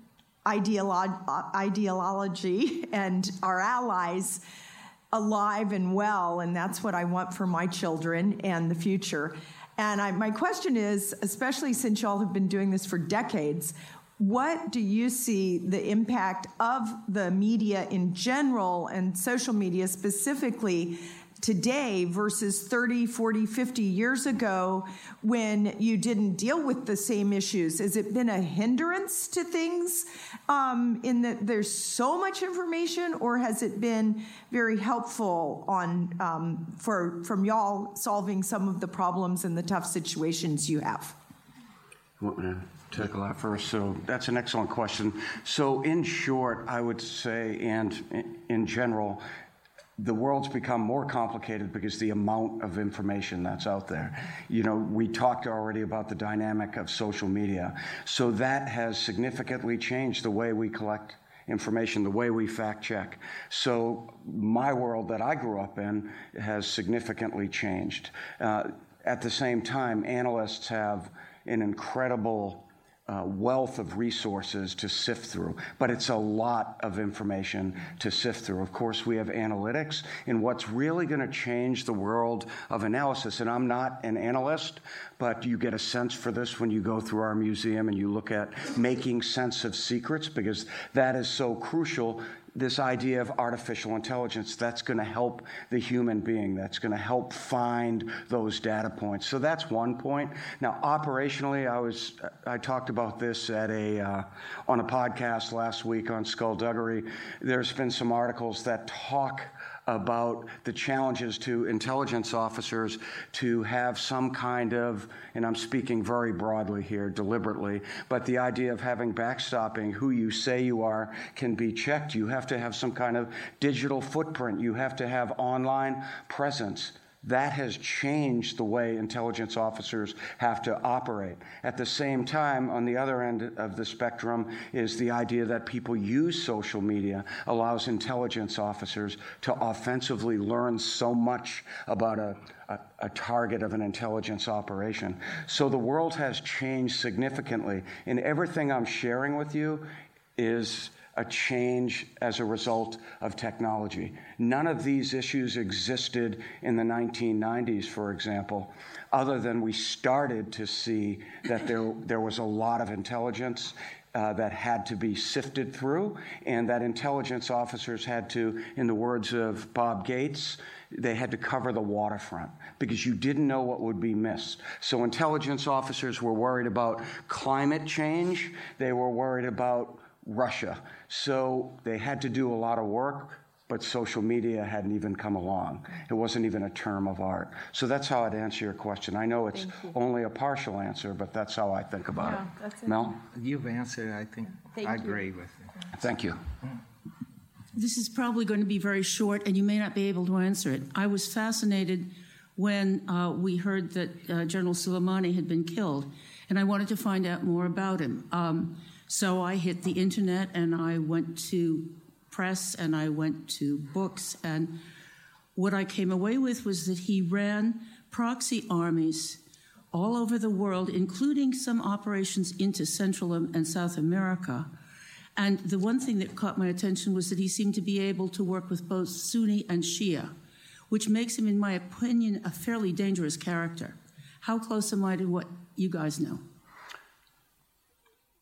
ideolo- ideology and our allies alive and well, and that's what I want for my children and the future. And I, my question is, especially since y'all have been doing this for decades, what do you see the impact of the media in general and social media specifically today versus 30, 40, 50 years ago when you didn't deal with the same issues? Has it been a hindrance to things um, in that there's so much information, or has it been very helpful on um, for from y'all solving some of the problems and the tough situations you have? Want me to tackle that first? So that's an excellent question. So in short, I would say, and in general, the world's become more complicated because the amount of information that's out there. You know, we talked already about the dynamic of social media. So that has significantly changed the way we collect information, the way we fact check. So my world that I grew up in has significantly changed. Uh, at the same time, analysts have an incredible uh, wealth of resources to sift through, but it's a lot of information to sift through. Of course, we have analytics, and what's really going to change the world of analysis, and I'm not an analyst, but you get a sense for this when you go through our museum and you look at making sense of secrets, because that is so crucial this idea of artificial intelligence that's going to help the human being that's going to help find those data points. So that's one point. Now operationally i was i talked about this at a uh, on a podcast last week on skullduggery. There's been some articles that talk about the challenges to intelligence officers to have some kind of, and I'm speaking very broadly here, deliberately, but the idea of having backstopping who you say you are can be checked. You have to have some kind of digital footprint, you have to have online presence. That has changed the way intelligence officers have to operate. At the same time, on the other end of the spectrum is the idea that people use social media allows intelligence officers to offensively learn so much about a, a, a, target of an intelligence operation. So the world has changed significantly. And everything I'm sharing with you is a change as a result of technology. None of these issues existed in the 1990s, for example, other than we started to see that there, there was a lot of intelligence uh, that had to be sifted through, and that intelligence officers had to, in the words of Bob Gates, they had to cover the waterfront because you didn't know what would be missed. So, intelligence officers were worried about climate change, they were worried about Russia. So they had to do a lot of work, but social media hadn't even come along. It wasn't even a term of art. So that's how I'd answer your question. I know it's only a partial answer, but that's how I think about yeah, it. it. Mel? You've answered, I think. Thank I agree with you. Thank you. This is probably going to be very short, and you may not be able to answer it. I was fascinated when uh, we heard that uh, General Soleimani had been killed, and I wanted to find out more about him. Um, so I hit the internet and I went to press and I went to books. And what I came away with was that he ran proxy armies all over the world, including some operations into Central and South America. And the one thing that caught my attention was that he seemed to be able to work with both Sunni and Shia, which makes him, in my opinion, a fairly dangerous character. How close am I to what you guys know?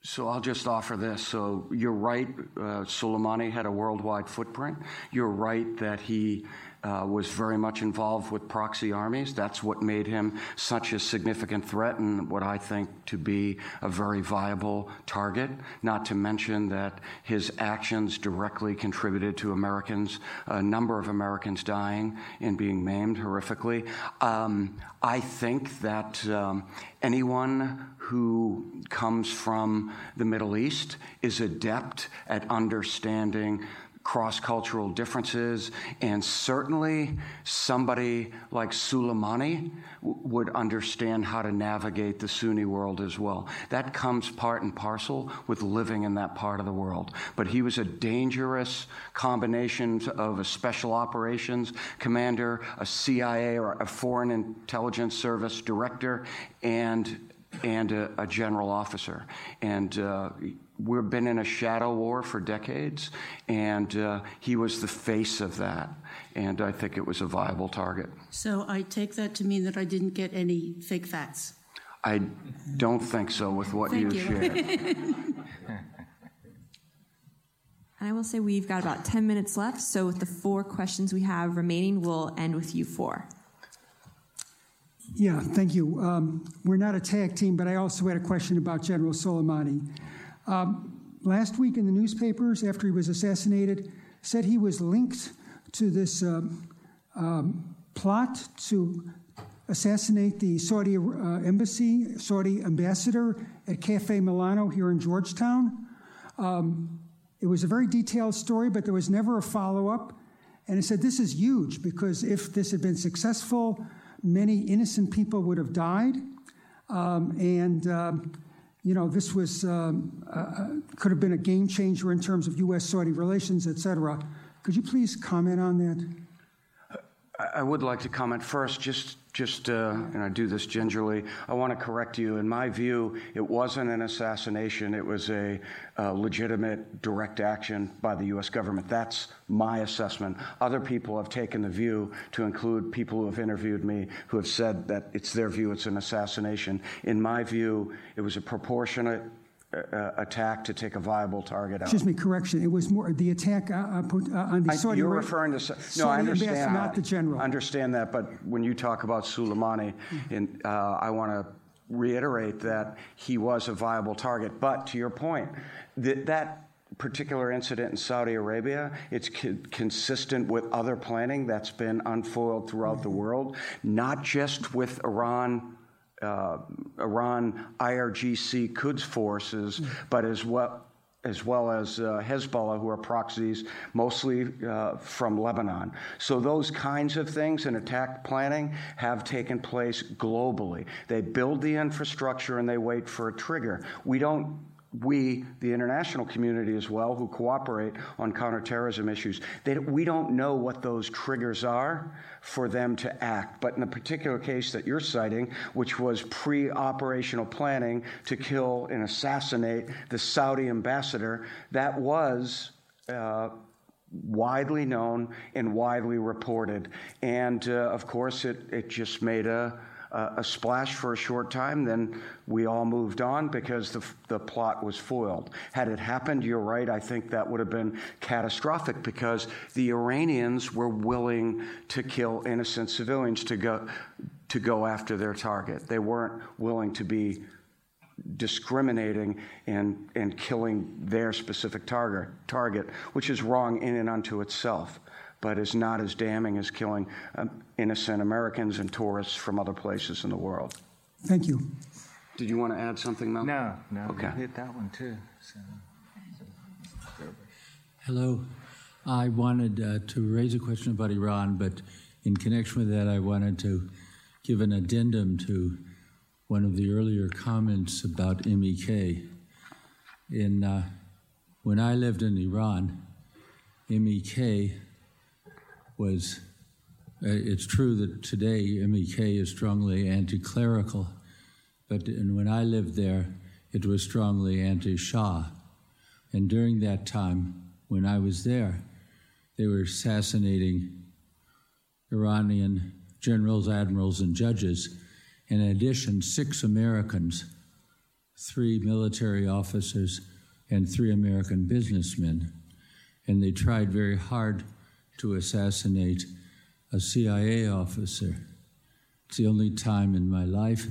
So I'll just offer this. So you're right, uh, Soleimani had a worldwide footprint. You're right that he uh, was very much involved with proxy armies. That's what made him such a significant threat and what I think to be a very viable target. Not to mention that his actions directly contributed to Americans, a number of Americans dying and being maimed horrifically. Um, I think that um, anyone who comes from the Middle East is adept at understanding cross cultural differences, and certainly somebody like Soleimani w- would understand how to navigate the Sunni world as well. That comes part and parcel with living in that part of the world. But he was a dangerous combination of a special operations commander, a CIA or a foreign intelligence service director, and and a, a general officer. And uh, we've been in a shadow war for decades, and uh, he was the face of that. And I think it was a viable target. So I take that to mean that I didn't get any fake facts. I don't think so with what you, you shared. And I will say we've got about 10 minutes left, so with the four questions we have remaining, we'll end with you four. Yeah, thank you. Um, we're not a tag team, but I also had a question about General Soleimani. Um, last week in the newspapers, after he was assassinated, said he was linked to this um, um, plot to assassinate the Saudi uh, embassy, Saudi ambassador at Cafe Milano here in Georgetown. Um, it was a very detailed story, but there was never a follow up. And he said, This is huge because if this had been successful, many innocent people would have died. Um, and you know, this was um, uh, could have been a game changer in terms of U.S.-Saudi relations, et cetera. Could you please comment on that? I would like to comment first, just just, uh, and I do this gingerly, I want to correct you. In my view, it wasn't an assassination, it was a, a legitimate direct action by the U.S. government. That's my assessment. Other people have taken the view, to include people who have interviewed me, who have said that it's their view it's an assassination. In my view, it was a proportionate uh, attack to take a viable target out. Excuse me, correction. It was more the attack uh, uh, put, uh, on the I- Saudi You're referring to, no, Saudi I understand. ambassador, not the general. I understand that, but when you talk about Soleimani, and, uh, I want to reiterate that he was a viable target. But to your point, that, that particular incident in Saudi Arabia, it's co- consistent with other planning that's been unfoiled throughout the world, not just with Iran uh, Iran IRGC Quds forces, but as well as well as uh, Hezbollah, who are proxies mostly uh, from Lebanon. So those kinds of things and attack planning have taken place globally. They build the infrastructure and they wait for a trigger. We don't we, the international community as well, who cooperate on counterterrorism issues, they, we don't know what those triggers are for them to act. But in the particular case that you're citing, which was pre operational planning to kill and assassinate the Saudi ambassador, that was. Uh, widely known and widely reported. And uh, of course, it, it just made a, a, a splash for a short time. Then we all moved on because the, the plot was foiled. Had it happened, you're right, I think that would have been catastrophic because the Iranians were willing to kill innocent civilians to go, to go after their target. They weren't willing to be discriminating and, and killing their specific target, target, which is wrong in and unto itself, but is not as damning as killing um, innocent Americans and tourists from other places in the world. Thank you. Did you want to add something, Mel? No, no, Okay. you hit that one too. So. Hello. I wanted uh, to raise a question about Iran, but in connection with that, I wanted to give an addendum to one of the earlier comments about MEK. In, uh, when I lived in Iran, MEK was, uh, it's true that today MEK is strongly anti clerical, but when I lived there, it was strongly anti Shah. And during that time, when I was there, they were assassinating Iranian generals, admirals, and judges. In addition, six Americans, three military officers, and three American businessmen. And they tried very hard to assassinate a CIA officer. It's the only time in my life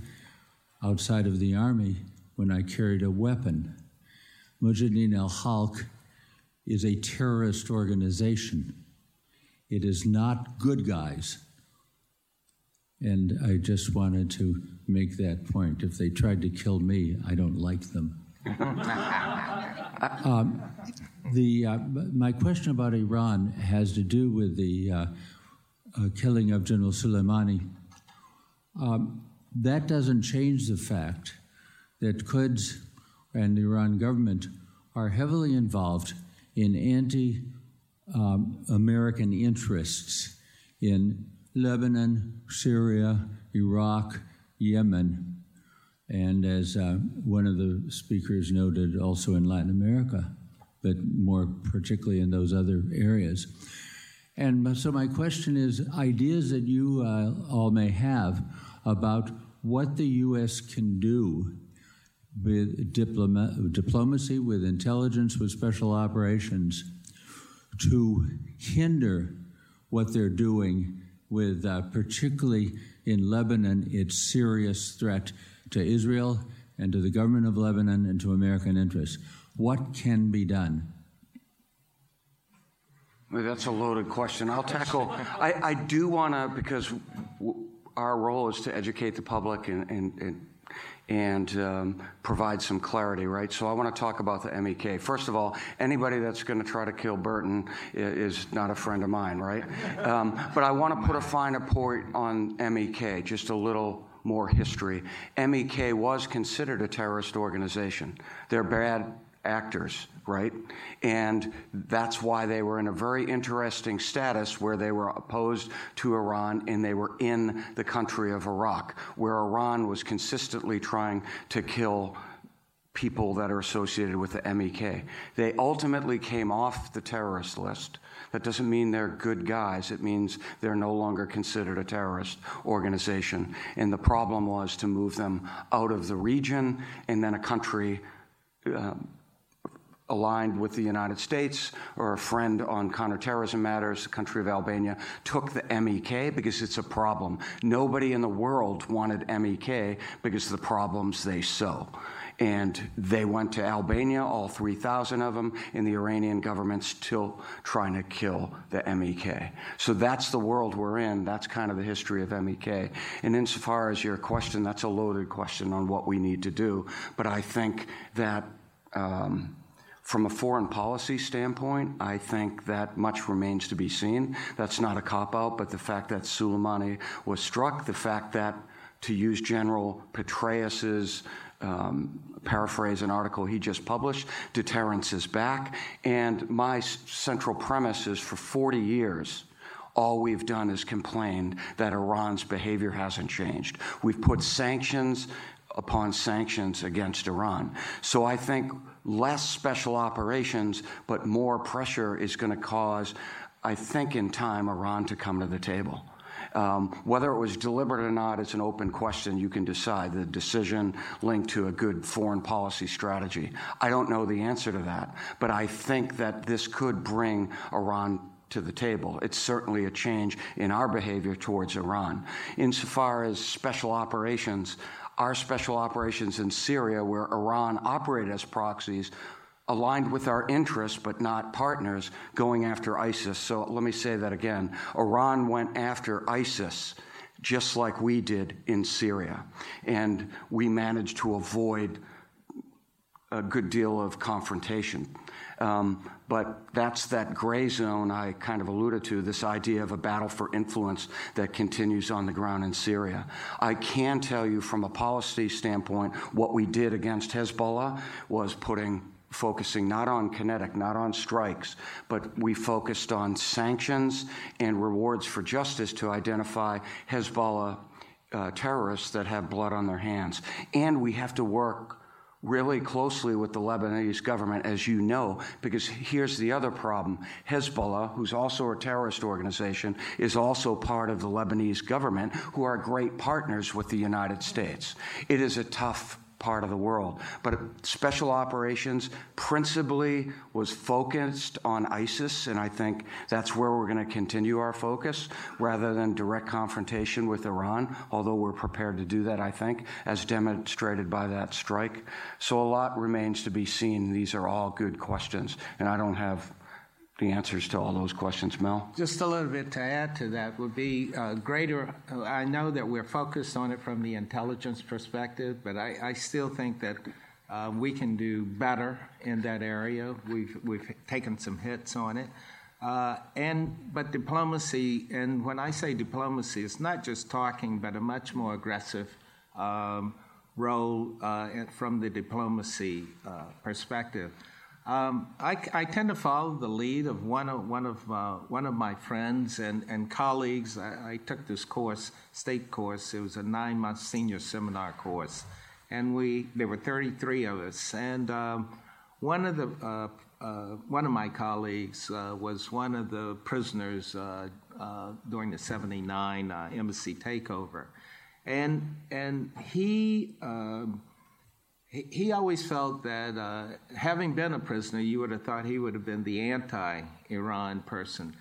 outside of the Army when I carried a weapon. Mujahideen al Khalq is a terrorist organization. It is not good guys. And I just wanted to make that point. If they tried to kill me, I don't like them. um, the, uh, my question about Iran has to do with the uh, uh, killing of General Soleimani. Um, that doesn't change the fact that Quds and the Iran government are heavily involved in anti um, American interests in Lebanon, Syria, Iraq, Yemen, and as uh, one of the speakers noted, also in Latin America, but more particularly in those other areas. And so, my question is ideas that you uh, all may have about what the U.S. can do with diploma- diplomacy, with intelligence, with special operations to hinder what they're doing with, uh, particularly in Lebanon, its serious threat to Israel and to the government of Lebanon and to American interests. What can be done? Well, That's a loaded question. I'll tackle. I, I do want to, because w- our role is to educate the public and, and, and, and um, provide some clarity, right? So I want to talk about the MEK. First of all, anybody that's going to try to kill Burton i- is not a friend of mine, right? Um, but I want to put a finer point on MEK, just a little more history. MEK was considered a terrorist organization. They're bad actors, right? And that's why they were in a very interesting status where they were opposed to Iran and they were in the country of Iraq, where Iran was consistently trying to kill people that are associated with the MEK. They ultimately came off the terrorist list. That doesn't mean they're good guys. It means they're no longer considered a terrorist organization. And the problem was to move them out of the region and then a country. Uh, aligned with the United States or a friend on counterterrorism matters, the country of Albania, took the MEK because it's a problem. Nobody in the world wanted MEK because of the problems they sow. And they went to Albania, all 3,000 of them, and the Iranian government's still trying to kill the MEK. So that's the world we're in. That's kind of the history of MEK. And insofar as your question, that's a loaded question on what we need to do. But I think that. Um, from a foreign policy standpoint, I think that much remains to be seen. That's not a cop out, but the fact that Soleimani was struck, the fact that, to use General Petraeus's um, paraphrase an article he just published, deterrence is back. And my central premise is for 40 years, all we've done is complained that Iran's behavior hasn't changed. We've put sanctions upon sanctions against Iran. So I think less special operations, but more pressure is going to cause, I think, in time, Iran to come to the table. Um, whether it was deliberate or not, it's an open question. You can decide the decision linked to a good foreign policy strategy. I don't know the answer to that, but I think that this could bring Iran to the table. It's certainly a change in our behavior towards Iran. Insofar as special operations, our special operations in Syria, where Iran operated as proxies, aligned with our interests but not partners, going after ISIS. So let me say that again. Iran went after ISIS just like we did in Syria, and we managed to avoid a good deal of confrontation. Um, but that's that gray zone I kind of alluded to this idea of a battle for influence that continues on the ground in Syria. I can tell you from a policy standpoint, what we did against Hezbollah was putting focusing not on kinetic, not on strikes, but we focused on sanctions and rewards for justice to identify Hezbollah uh, terrorists that have blood on their hands. And we have to work really closely with the Lebanese government, as you know, because here's the other problem Hezbollah, who's also a terrorist organization, is also part of the Lebanese government, who are great partners with the United States. It is a tough part of the world. But uh, special operations principally was focused on ISIS, and I think that's where we're going to continue our focus rather than direct confrontation with Iran, although we're prepared to do that, I think, as demonstrated by that strike. So a lot remains to be seen. These are all good questions, and I don't have the answers to all those questions, Mel? Just a little bit to add to that would be uh, greater. I know that we're focused on it from the intelligence perspective, but I, I still think that uh, we can do better in that area. We've we've taken some hits on it. Uh, and but diplomacy, and when I say diplomacy, it's not just talking, but a much more aggressive um, role uh, from the diplomacy uh, perspective. Um, I, I, tend to follow the lead of one of one of uh, one of my friends and, and colleagues. I, I, took this course, state course. It was a nine month senior seminar course, and we there were 33 of us. And um, one of the uh, uh, one of my colleagues uh, was one of the prisoners uh, uh, during the '79 embassy takeover, and and he. Um, he, always felt that uh, having been a prisoner, you would have thought he would have been the anti Iran person.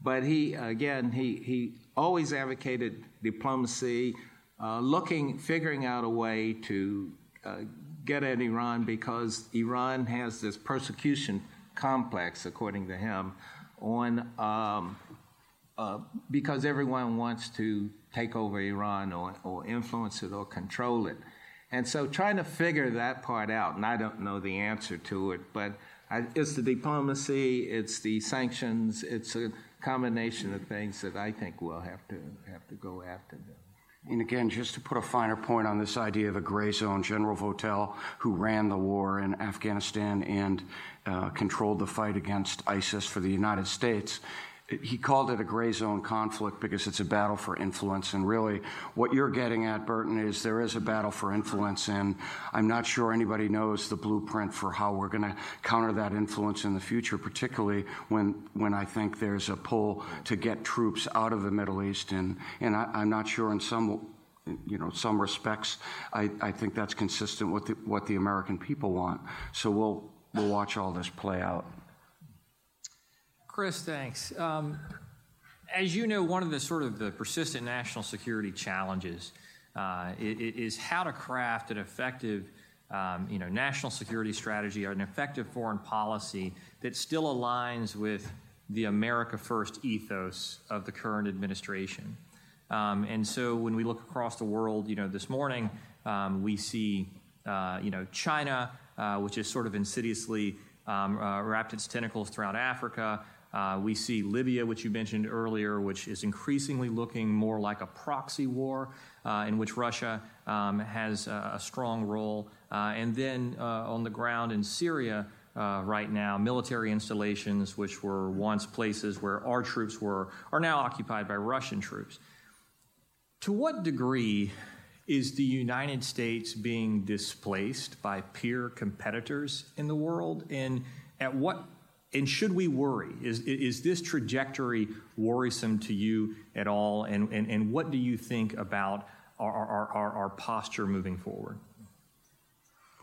But he, again, he, he always advocated diplomacy, uh, looking, figuring out a way to uh, get at Iran because Iran has this persecution complex, according to him, on um, uh, because everyone wants to take over Iran or, or influence it or control it. And so trying to figure that part out, and I don't know the answer to it, but I, it's the diplomacy, it's the sanctions, it's a combination of things that I think we'll have to have to go after. Them. And again, just to put a finer point on this idea of a gray zone, General Votel, who ran the war in Afghanistan and uh, controlled the fight against ISIS for the United States, he called it a gray zone conflict because it's a battle for influence. And really, what you're getting at, Burton, is there is a battle for influence. And I'm not sure anybody knows the blueprint for how we're going to counter that influence in the future, particularly when, when I think there's a pull to get troops out of the Middle East. And, and I, am not sure in some you know, some respects, I, I think that's consistent with the, what the American people want. So we'll, we'll watch all this play out. Chris, thanks. Um, as you know, one of the sort of the persistent national security challenges uh, is how to craft an effective, um, you know, national security strategy or an effective foreign policy that still aligns with the America First ethos of the current administration. Um, and so when we look across the world, you know, this morning um, we see, uh, you know, China, uh, which is sort of insidiously um, uh, wrapped its tentacles throughout Africa. Uh, we see Libya, which you mentioned earlier, which is increasingly looking more like a proxy war uh, in which Russia um, has a, strong role. Uh, and then uh, on the ground in Syria uh, right now, military installations, which were once places where our troops were, are now occupied by Russian troops. To what degree is the United States being displaced by peer competitors in the world? And at what and should we worry? Is, is this trajectory worrisome to you at all? And, and, and what do you think about our, our, our, our posture moving forward?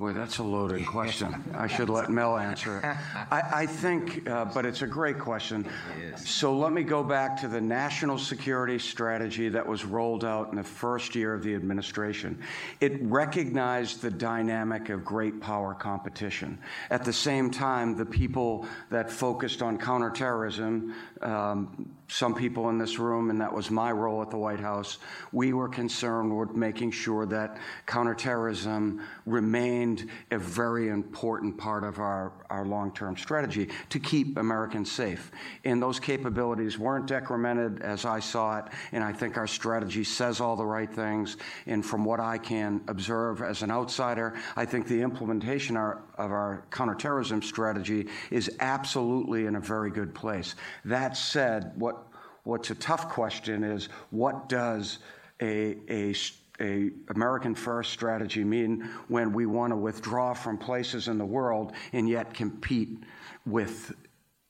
Boy, that's a loaded question. I should let Mel answer it. I, I think, uh, but it's a great question. So let me go back to the national security strategy that was rolled out in the first year of the administration. It recognized the dynamic of great power competition. At the same time, the people that focused on counterterrorism, um, some people in this room, and that was my role at the White House, we were concerned with making sure that counterterrorism remained a very important part of our, our long term strategy to keep Americans safe. And those capabilities weren't decremented as I saw it, and I think our strategy says all the right things. And from what I can observe as an outsider, I think the implementation of our counterterrorism strategy is absolutely in a very good place. That said, what What's a tough question is what does a, a, a American first strategy mean when we want to withdraw from places in the world and yet compete with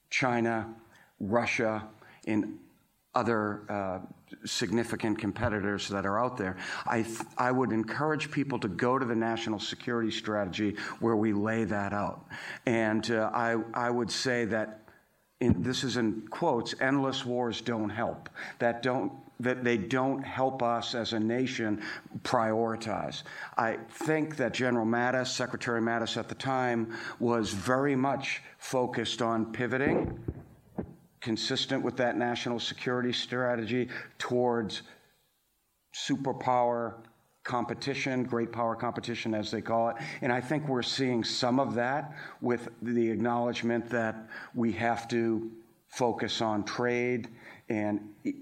China, Russia, and other uh, significant competitors that are out there. I, th- I would encourage people to go to the national security strategy where we lay that out. And uh, I, I would say that in, this is in quotes, endless wars don't help. That don't that they don't help us as a nation prioritize. I think that General Mattis, Secretary Mattis at the time, was very much focused on pivoting, consistent with that national security strategy, towards superpower competition, great power competition, as they call it. And I think we're seeing some of that with the acknowledgement that we have to focus on trade and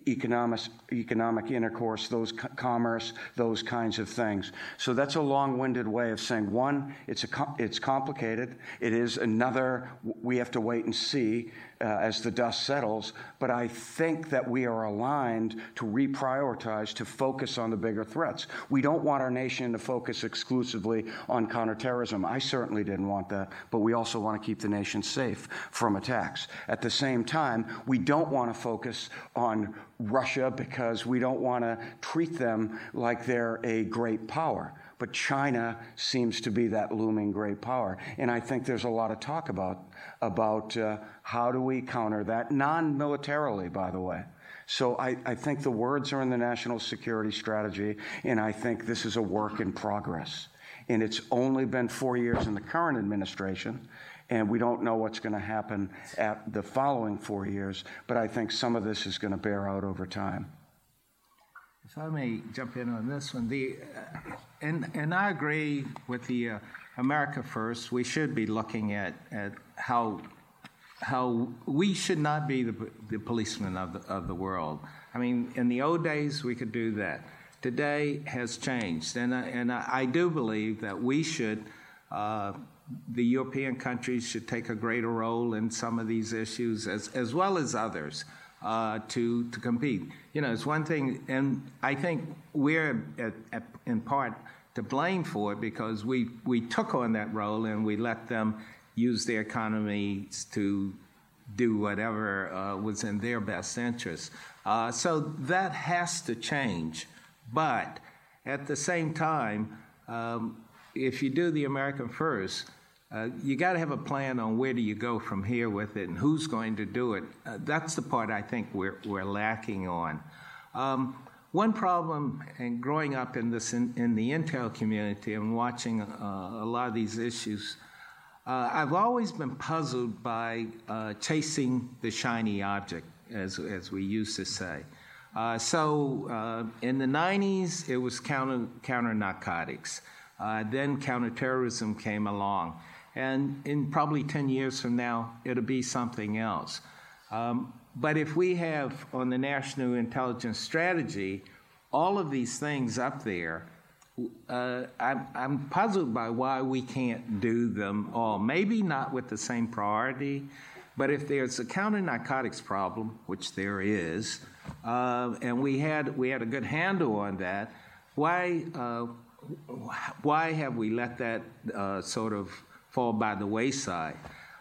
economic, economic intercourse, those commerce, those kinds of things. So that's a long-winded way of saying one, it's a, it's complicated. It is another. We have to wait and see uh, as the dust settles. But I think that we are aligned to reprioritize to focus on the bigger threats. We don't want our nation to focus exclusively on counterterrorism. I certainly didn't want that, but we also want to keep the nation safe from attacks. At the same time, we don't want to focus on Russia because we don't want to treat them like they're a great power. But China seems to be that looming great power. And I think there's a lot of talk about, about uh, how do we counter that, non militarily, by the way. So I, I think the words are in the national security strategy, and I think this is a work in progress. And it's only been four years in the current administration and we don't know what's going to happen at the following four years, but I think some of this is going to bear out over time. If I may jump in on this one, the, uh, and, and I agree with the uh, America First. We should be looking at, at how, how we should not be the, the policemen of the, of the world. I mean, in the old days, we could do that. today has changed. And, I, and I, I do believe that we should, uh, the European countries should take a greater role in some of these issues as, as well as others. Uh, to to compete, you know, it's one thing, and I think we're at, at, in part to blame for it because we we took on that role and we let them use their economies to do whatever uh, was in their best interest. Uh, so that has to change. But at the same time, um, if you do the American First, uh, you got to have a plan on where do you go from here with it and who's going to do it. Uh, that's the part I think we're, we're lacking on. Um, one problem, and growing up in this in, in the Intel community and watching uh, a lot of these issues, uh, I've always been puzzled by uh, chasing the shiny object, as as we used to say. Uh, so in the 90s, it was counter, counter narcotics. Uh, then counterterrorism came along. And in probably 10 years from now, it'll be something else. Um, but if we have on the National Intelligence Strategy all of these things up there, uh, I'm, I'm, puzzled by why we can't do them all. Maybe not with the same priority, but if there's a counter narcotics problem, which there is, uh, and we had we had a good handle on that. Why uh, why have we let that uh, sort of fall by the wayside?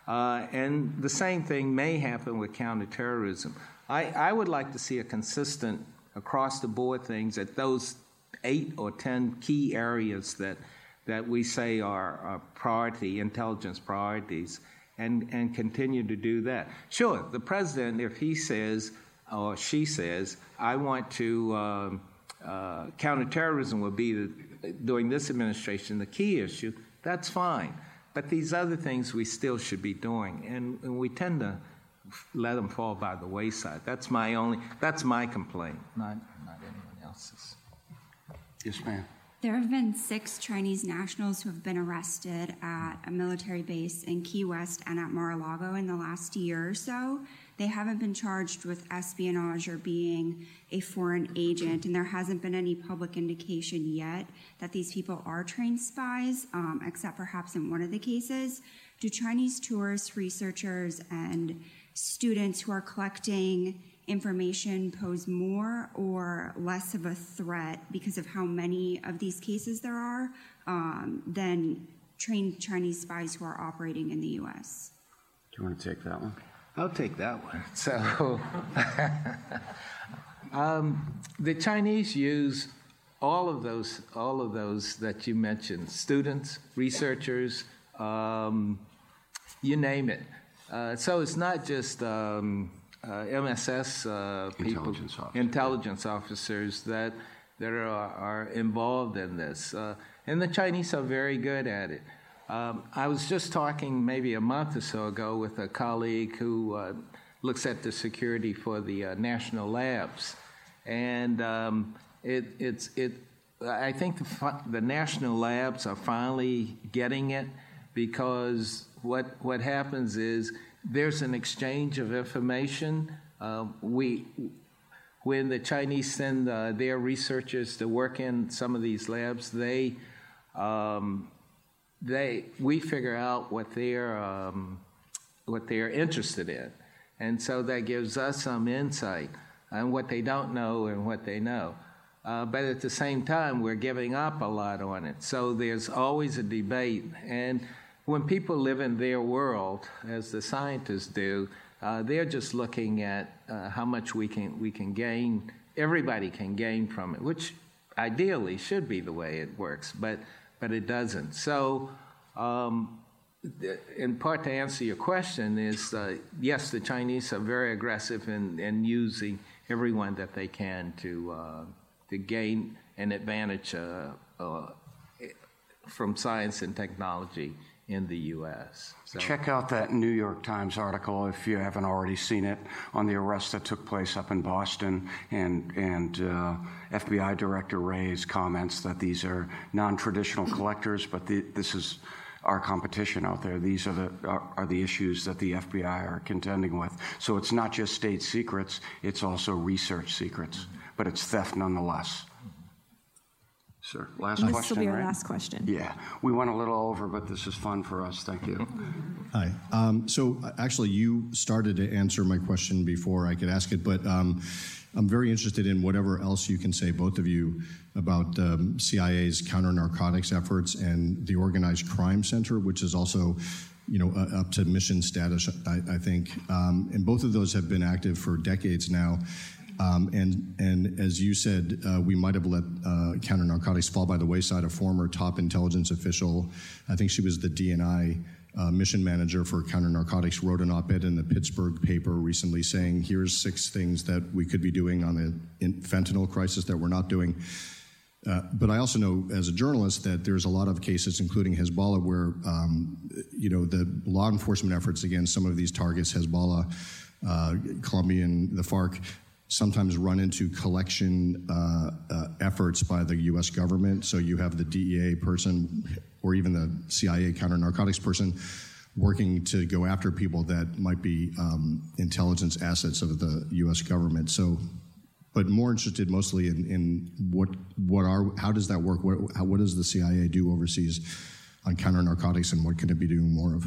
Uh, and the same thing may happen with counterterrorism. I, I would like to see a consistent across the board things at those eight or ten key areas that that we say are, are priority intelligence priorities and and continue to do that. Sure, the president, if he says or she says, I want to, um, uh, counterterrorism will be, the, during this administration, the key issue, that's fine. But these other things we still should be doing, and, and we tend to let them fall by the wayside. That's my only, that's my complaint, not, not anyone else's. Yes, ma'am. There have been six Chinese nationals who have been arrested at a military base in Key West and at Mar a Lago in the last year or so. They haven't been charged with espionage or being a foreign agent, and there hasn't been any public indication yet that these people are trained spies, um, except perhaps in one of the cases. Do Chinese tourists, researchers, and students who are collecting information pose more or less of a threat because of how many of these cases there are um, than trained Chinese spies who are operating in the U.S.? Do you want to take that one? I'll take that one. So, um, the Chinese use all of those, all of those that you mentioned: students, researchers, um, you name it. Uh, so it's not just um, uh, MSS uh, people, intelligence officers, intelligence officers that that are, are involved in this, uh, and the Chinese are very good at it. Um, I was just talking maybe a month or so ago with a colleague who uh, looks at the security for the uh, national labs, and um, it, it's it. I think the, the national labs are finally getting it because what what happens is there's an exchange of information. Uh, we when the Chinese send uh, their researchers to work in some of these labs, they um, they we figure out what they're um, what they're interested in, and so that gives us some insight on what they don't know and what they know. Uh, but at the same time, we're giving up a lot on it. So there's always a debate, and when people live in their world, as the scientists do, uh, they're just looking at uh, how much we can we can gain. Everybody can gain from it, which ideally should be the way it works. But but it doesn't. So, um, in part to answer your question, is uh, yes, the Chinese are very aggressive in, in using everyone that they can to uh, to gain an advantage uh, uh from science and technology in the U.S. So. Check out that New York Times article if you haven't already seen it on the arrest that took place up in Boston, and and uh, FBI Director Wray's comments that these are non-traditional collectors, but the, this is our competition out there. These are the are, are, the issues that the FBI are contending with. So it's not just state secrets; it's also research secrets, but it's theft nonetheless. Sir, last and this question. will be our right? last question. Yeah, we went a little over, but this is fun for us. Thank you. Hi. Um, so uh, actually, you started to answer my question before I could ask it, but um, I'm very interested in whatever else you can say, both of you, about um, CIA's counter narcotics efforts and the Organized Crime Center, which is also. You know, uh, up to mission status, I, I think, um, and both of those have been active for decades now. Um, and and as you said, uh, we might have let uh, counter narcotics fall by the wayside. A former top intelligence official, I think she was the DNI uh, mission manager for counter narcotics, wrote an op-ed in the Pittsburgh paper recently saying, "Here's six things that we could be doing on the fentanyl crisis that we're not doing." Uh, but I also know, as a journalist, that there's a lot of cases, including Hezbollah, where um, you know the law enforcement efforts against some of these targets, Hezbollah, uh, Colombian, the FARC, sometimes run into collection uh, uh, efforts by the U.S. government. So you have the DEA person, or even the CIA counter narcotics person, working to go after people that might be um, intelligence assets of the U.S. government. So but more interested mostly in, in what what are how does that work? What how, what does the CIA do overseas on counter narcotics, and what can it be doing more of?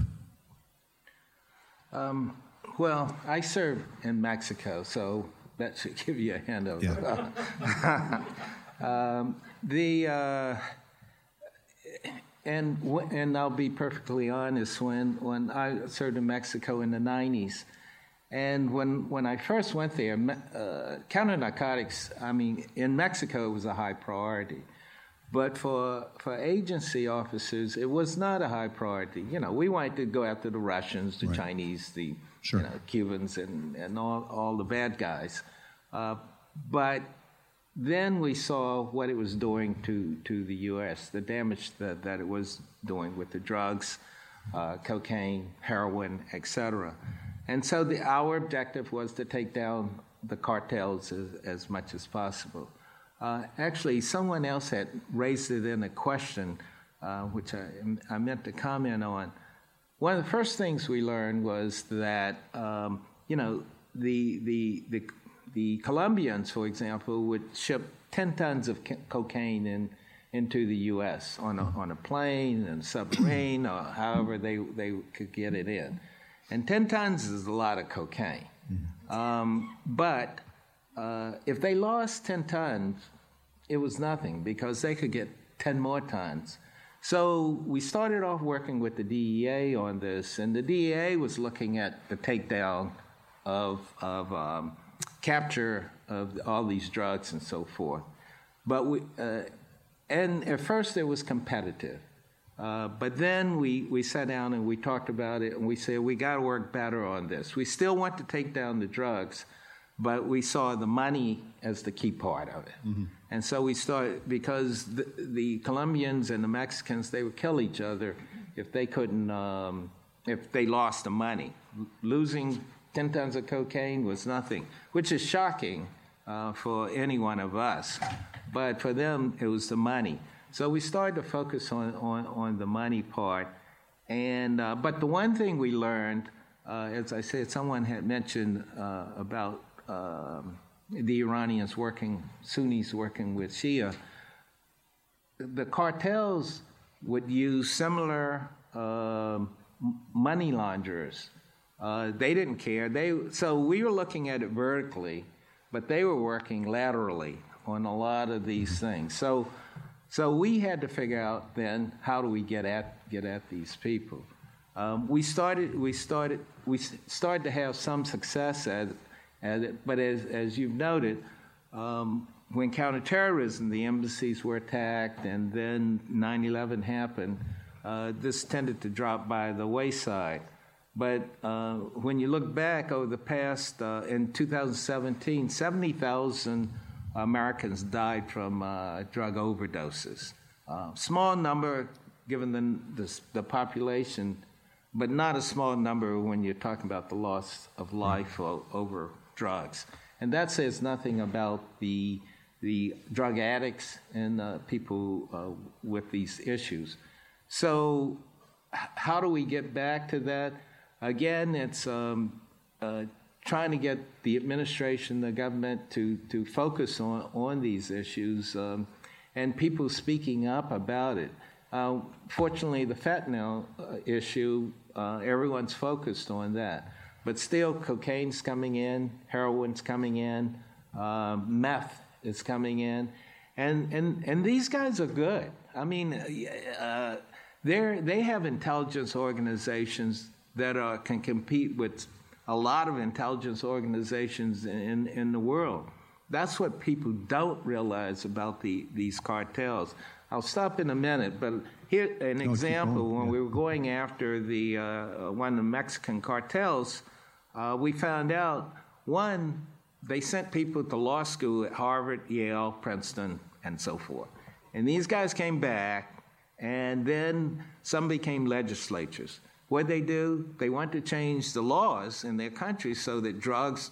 Um, well, I served in Mexico, so that should give you a hint of Yeah. um, the. Uh, and w- and I'll be perfectly honest. When when I served in Mexico in the '90s, and when, when I first went there, uh, counter narcotics, I mean, in Mexico, it was a high priority. But for, for agency officers, it was not a high priority. You know, we wanted to go after the Russians, the Right. Chinese, the Sure. you know, Cubans, and, and all, all the bad guys. Uh, but then we saw what it was doing to, to the U.S., the damage that, that it was doing with the drugs, uh, cocaine, heroin, et cetera. And so the, our objective was to take down the cartels as, as much as possible. Uh, actually, someone else had raised it in a question, uh, which I, I meant to comment on. One of the first things we learned was that, um, you know, the, the, the, the Colombians, for example, would ship 10 tons of ca- cocaine in, into the U.S. on a, on a plane and submarine or however they, they could get it in. And 10 tons is a lot of cocaine. Um, but uh, if they lost 10 tons, it was nothing because they could get 10 more tons. So we started off working with the DEA on this, and the DEA was looking at the takedown of, of um, capture of all these drugs and so forth. But we, uh, and at first it was competitive. Uh, but then we, we sat down and we talked about it and we said, we got to work better on this. We still want to take down the drugs, but we saw the money as the key part of it. And so we started, because the, the Colombians and the Mexicans, they would kill each other if they couldn't, um, if they lost the money. L- Losing 10 tons of cocaine was nothing, which is shocking uh, for any one of us. But for them, it was the money. So we started to focus on, on, on the money part. And, uh, but the one thing we learned, uh, as I said, someone had mentioned uh, about um, the Iranians working, Sunnis working with Shia. The cartels would use similar m- money launderers. Uh, they didn't care. They, so we were looking at it vertically, but they were working laterally on a lot of these things. So, so we had to figure out then how do we get at get at these people. Um, we started we started we started to have some success at, it, but as as you've noted, um, when counterterrorism, the embassies were attacked, and then 9/11 happened. Uh, this tended to drop by the wayside. But uh, when you look back over the past, uh, in 2017, 70,000 Americans died from uh, drug overdoses. Uh, small number given the, the, the population, but not a small number when you're talking about the loss of life over drugs. And that says nothing about the, the drug addicts and people uh, with these issues. So, how do we get back to that? Again, it's um, uh, trying to get the administration, the government, to, to focus on, on these issues. Um, and people speaking up about it. Uh, fortunately, the fentanyl uh, issue, uh, everyone's focused on that. But still, cocaine's coming in, heroin's coming in, uh, meth is coming in. And, and, and these guys are good. I mean, uh, they're, they have intelligence organizations that are, can compete with a lot of intelligence organizations in, in the world. That's what people don't realize about the, these cartels. I'll stop in a minute, but here an no, example. When yeah. we were going after the uh, one of the Mexican cartels, uh, we found out one they sent people to law school at Harvard, Yale, Princeton, and so forth. And these guys came back, and then some became legislatures. What they do? They want to change the laws in their country so that drugs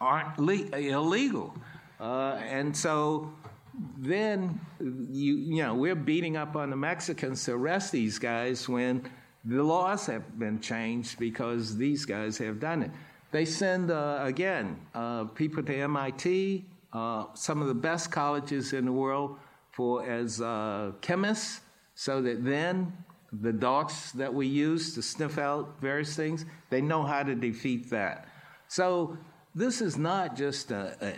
aren't le- illegal. Uh, and so then you you know we're beating up on the Mexicans to arrest these guys when the laws have been changed because these guys have done it. They send uh, again uh, people to MIT, uh, some of the best colleges in the world, for as uh, chemists, so that then the dogs that we use to sniff out various things, they know how to defeat that. So this is not just a, a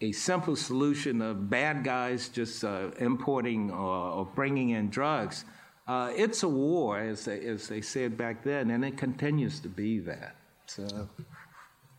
a simple solution of bad guys just uh, importing or, or, bringing in drugs. Uh, it's a war, as they, as they said back then, and it continues to be that. So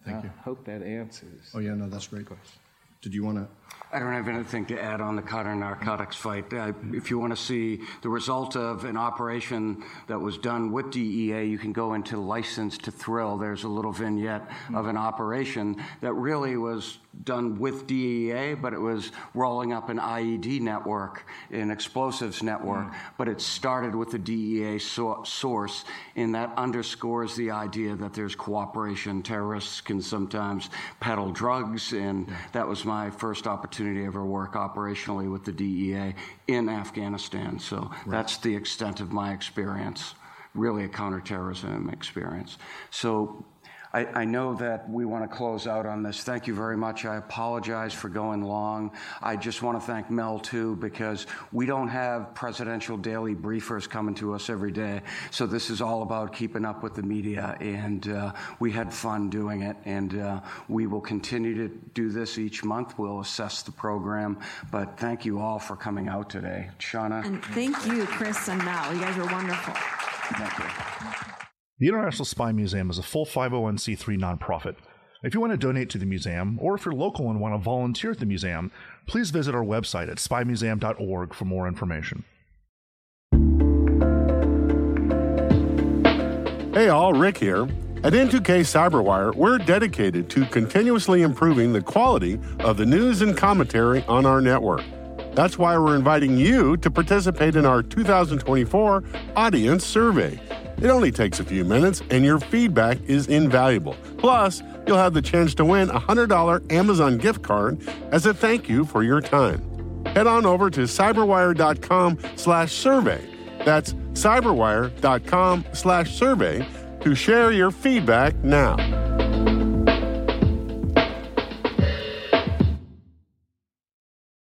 Thank I you. hope that answers. Oh, yeah, no, that's great. Question. Did you want to? I don't have anything to add on the counter narcotics fight. Uh, if you want to see the result of an operation that was done with DEA, you can go into License to Thrill. There's a little vignette mm-hmm. of an operation that really was done with DEA, but it was rolling up an IED network, an explosives network. Mm. But it started with the DEA so- source, and that underscores the idea that there's cooperation. Terrorists can sometimes peddle drugs, and yeah. that was my first opportunity to ever work operationally with the DEA in Afghanistan. So right. that's the extent of my experience really a counterterrorism experience. So I, I, know that we want to close out on this. Thank you very much. I apologize for going long. I just want to thank Mel, too, because we don't have presidential daily briefers coming to us every day. So this is all about keeping up with the media, and uh, we had fun doing it. And uh, we will continue to do this each month. We'll assess the program. But thank you all for coming out today. Shauna? And thank you, Chris and Mel. You guys are wonderful. Thank you. The International Spy Museum is a full 501c3 nonprofit. If you want to donate to the museum, or if you're local and want to volunteer at the museum, please visit our website at spymuseum.org for more information. Hey all, Rick here. At N2K Cyberwire, we're dedicated to continuously improving the quality of the news and commentary on our network. That's why we're inviting you to participate in our 2024 audience survey. It only takes a few minutes, and your feedback is invaluable. Plus, you'll have the chance to win a $100 Amazon gift card as a thank you for your time. Head on over to cyberwire.com slash survey. That's cyberwire.com slash survey to share your feedback now.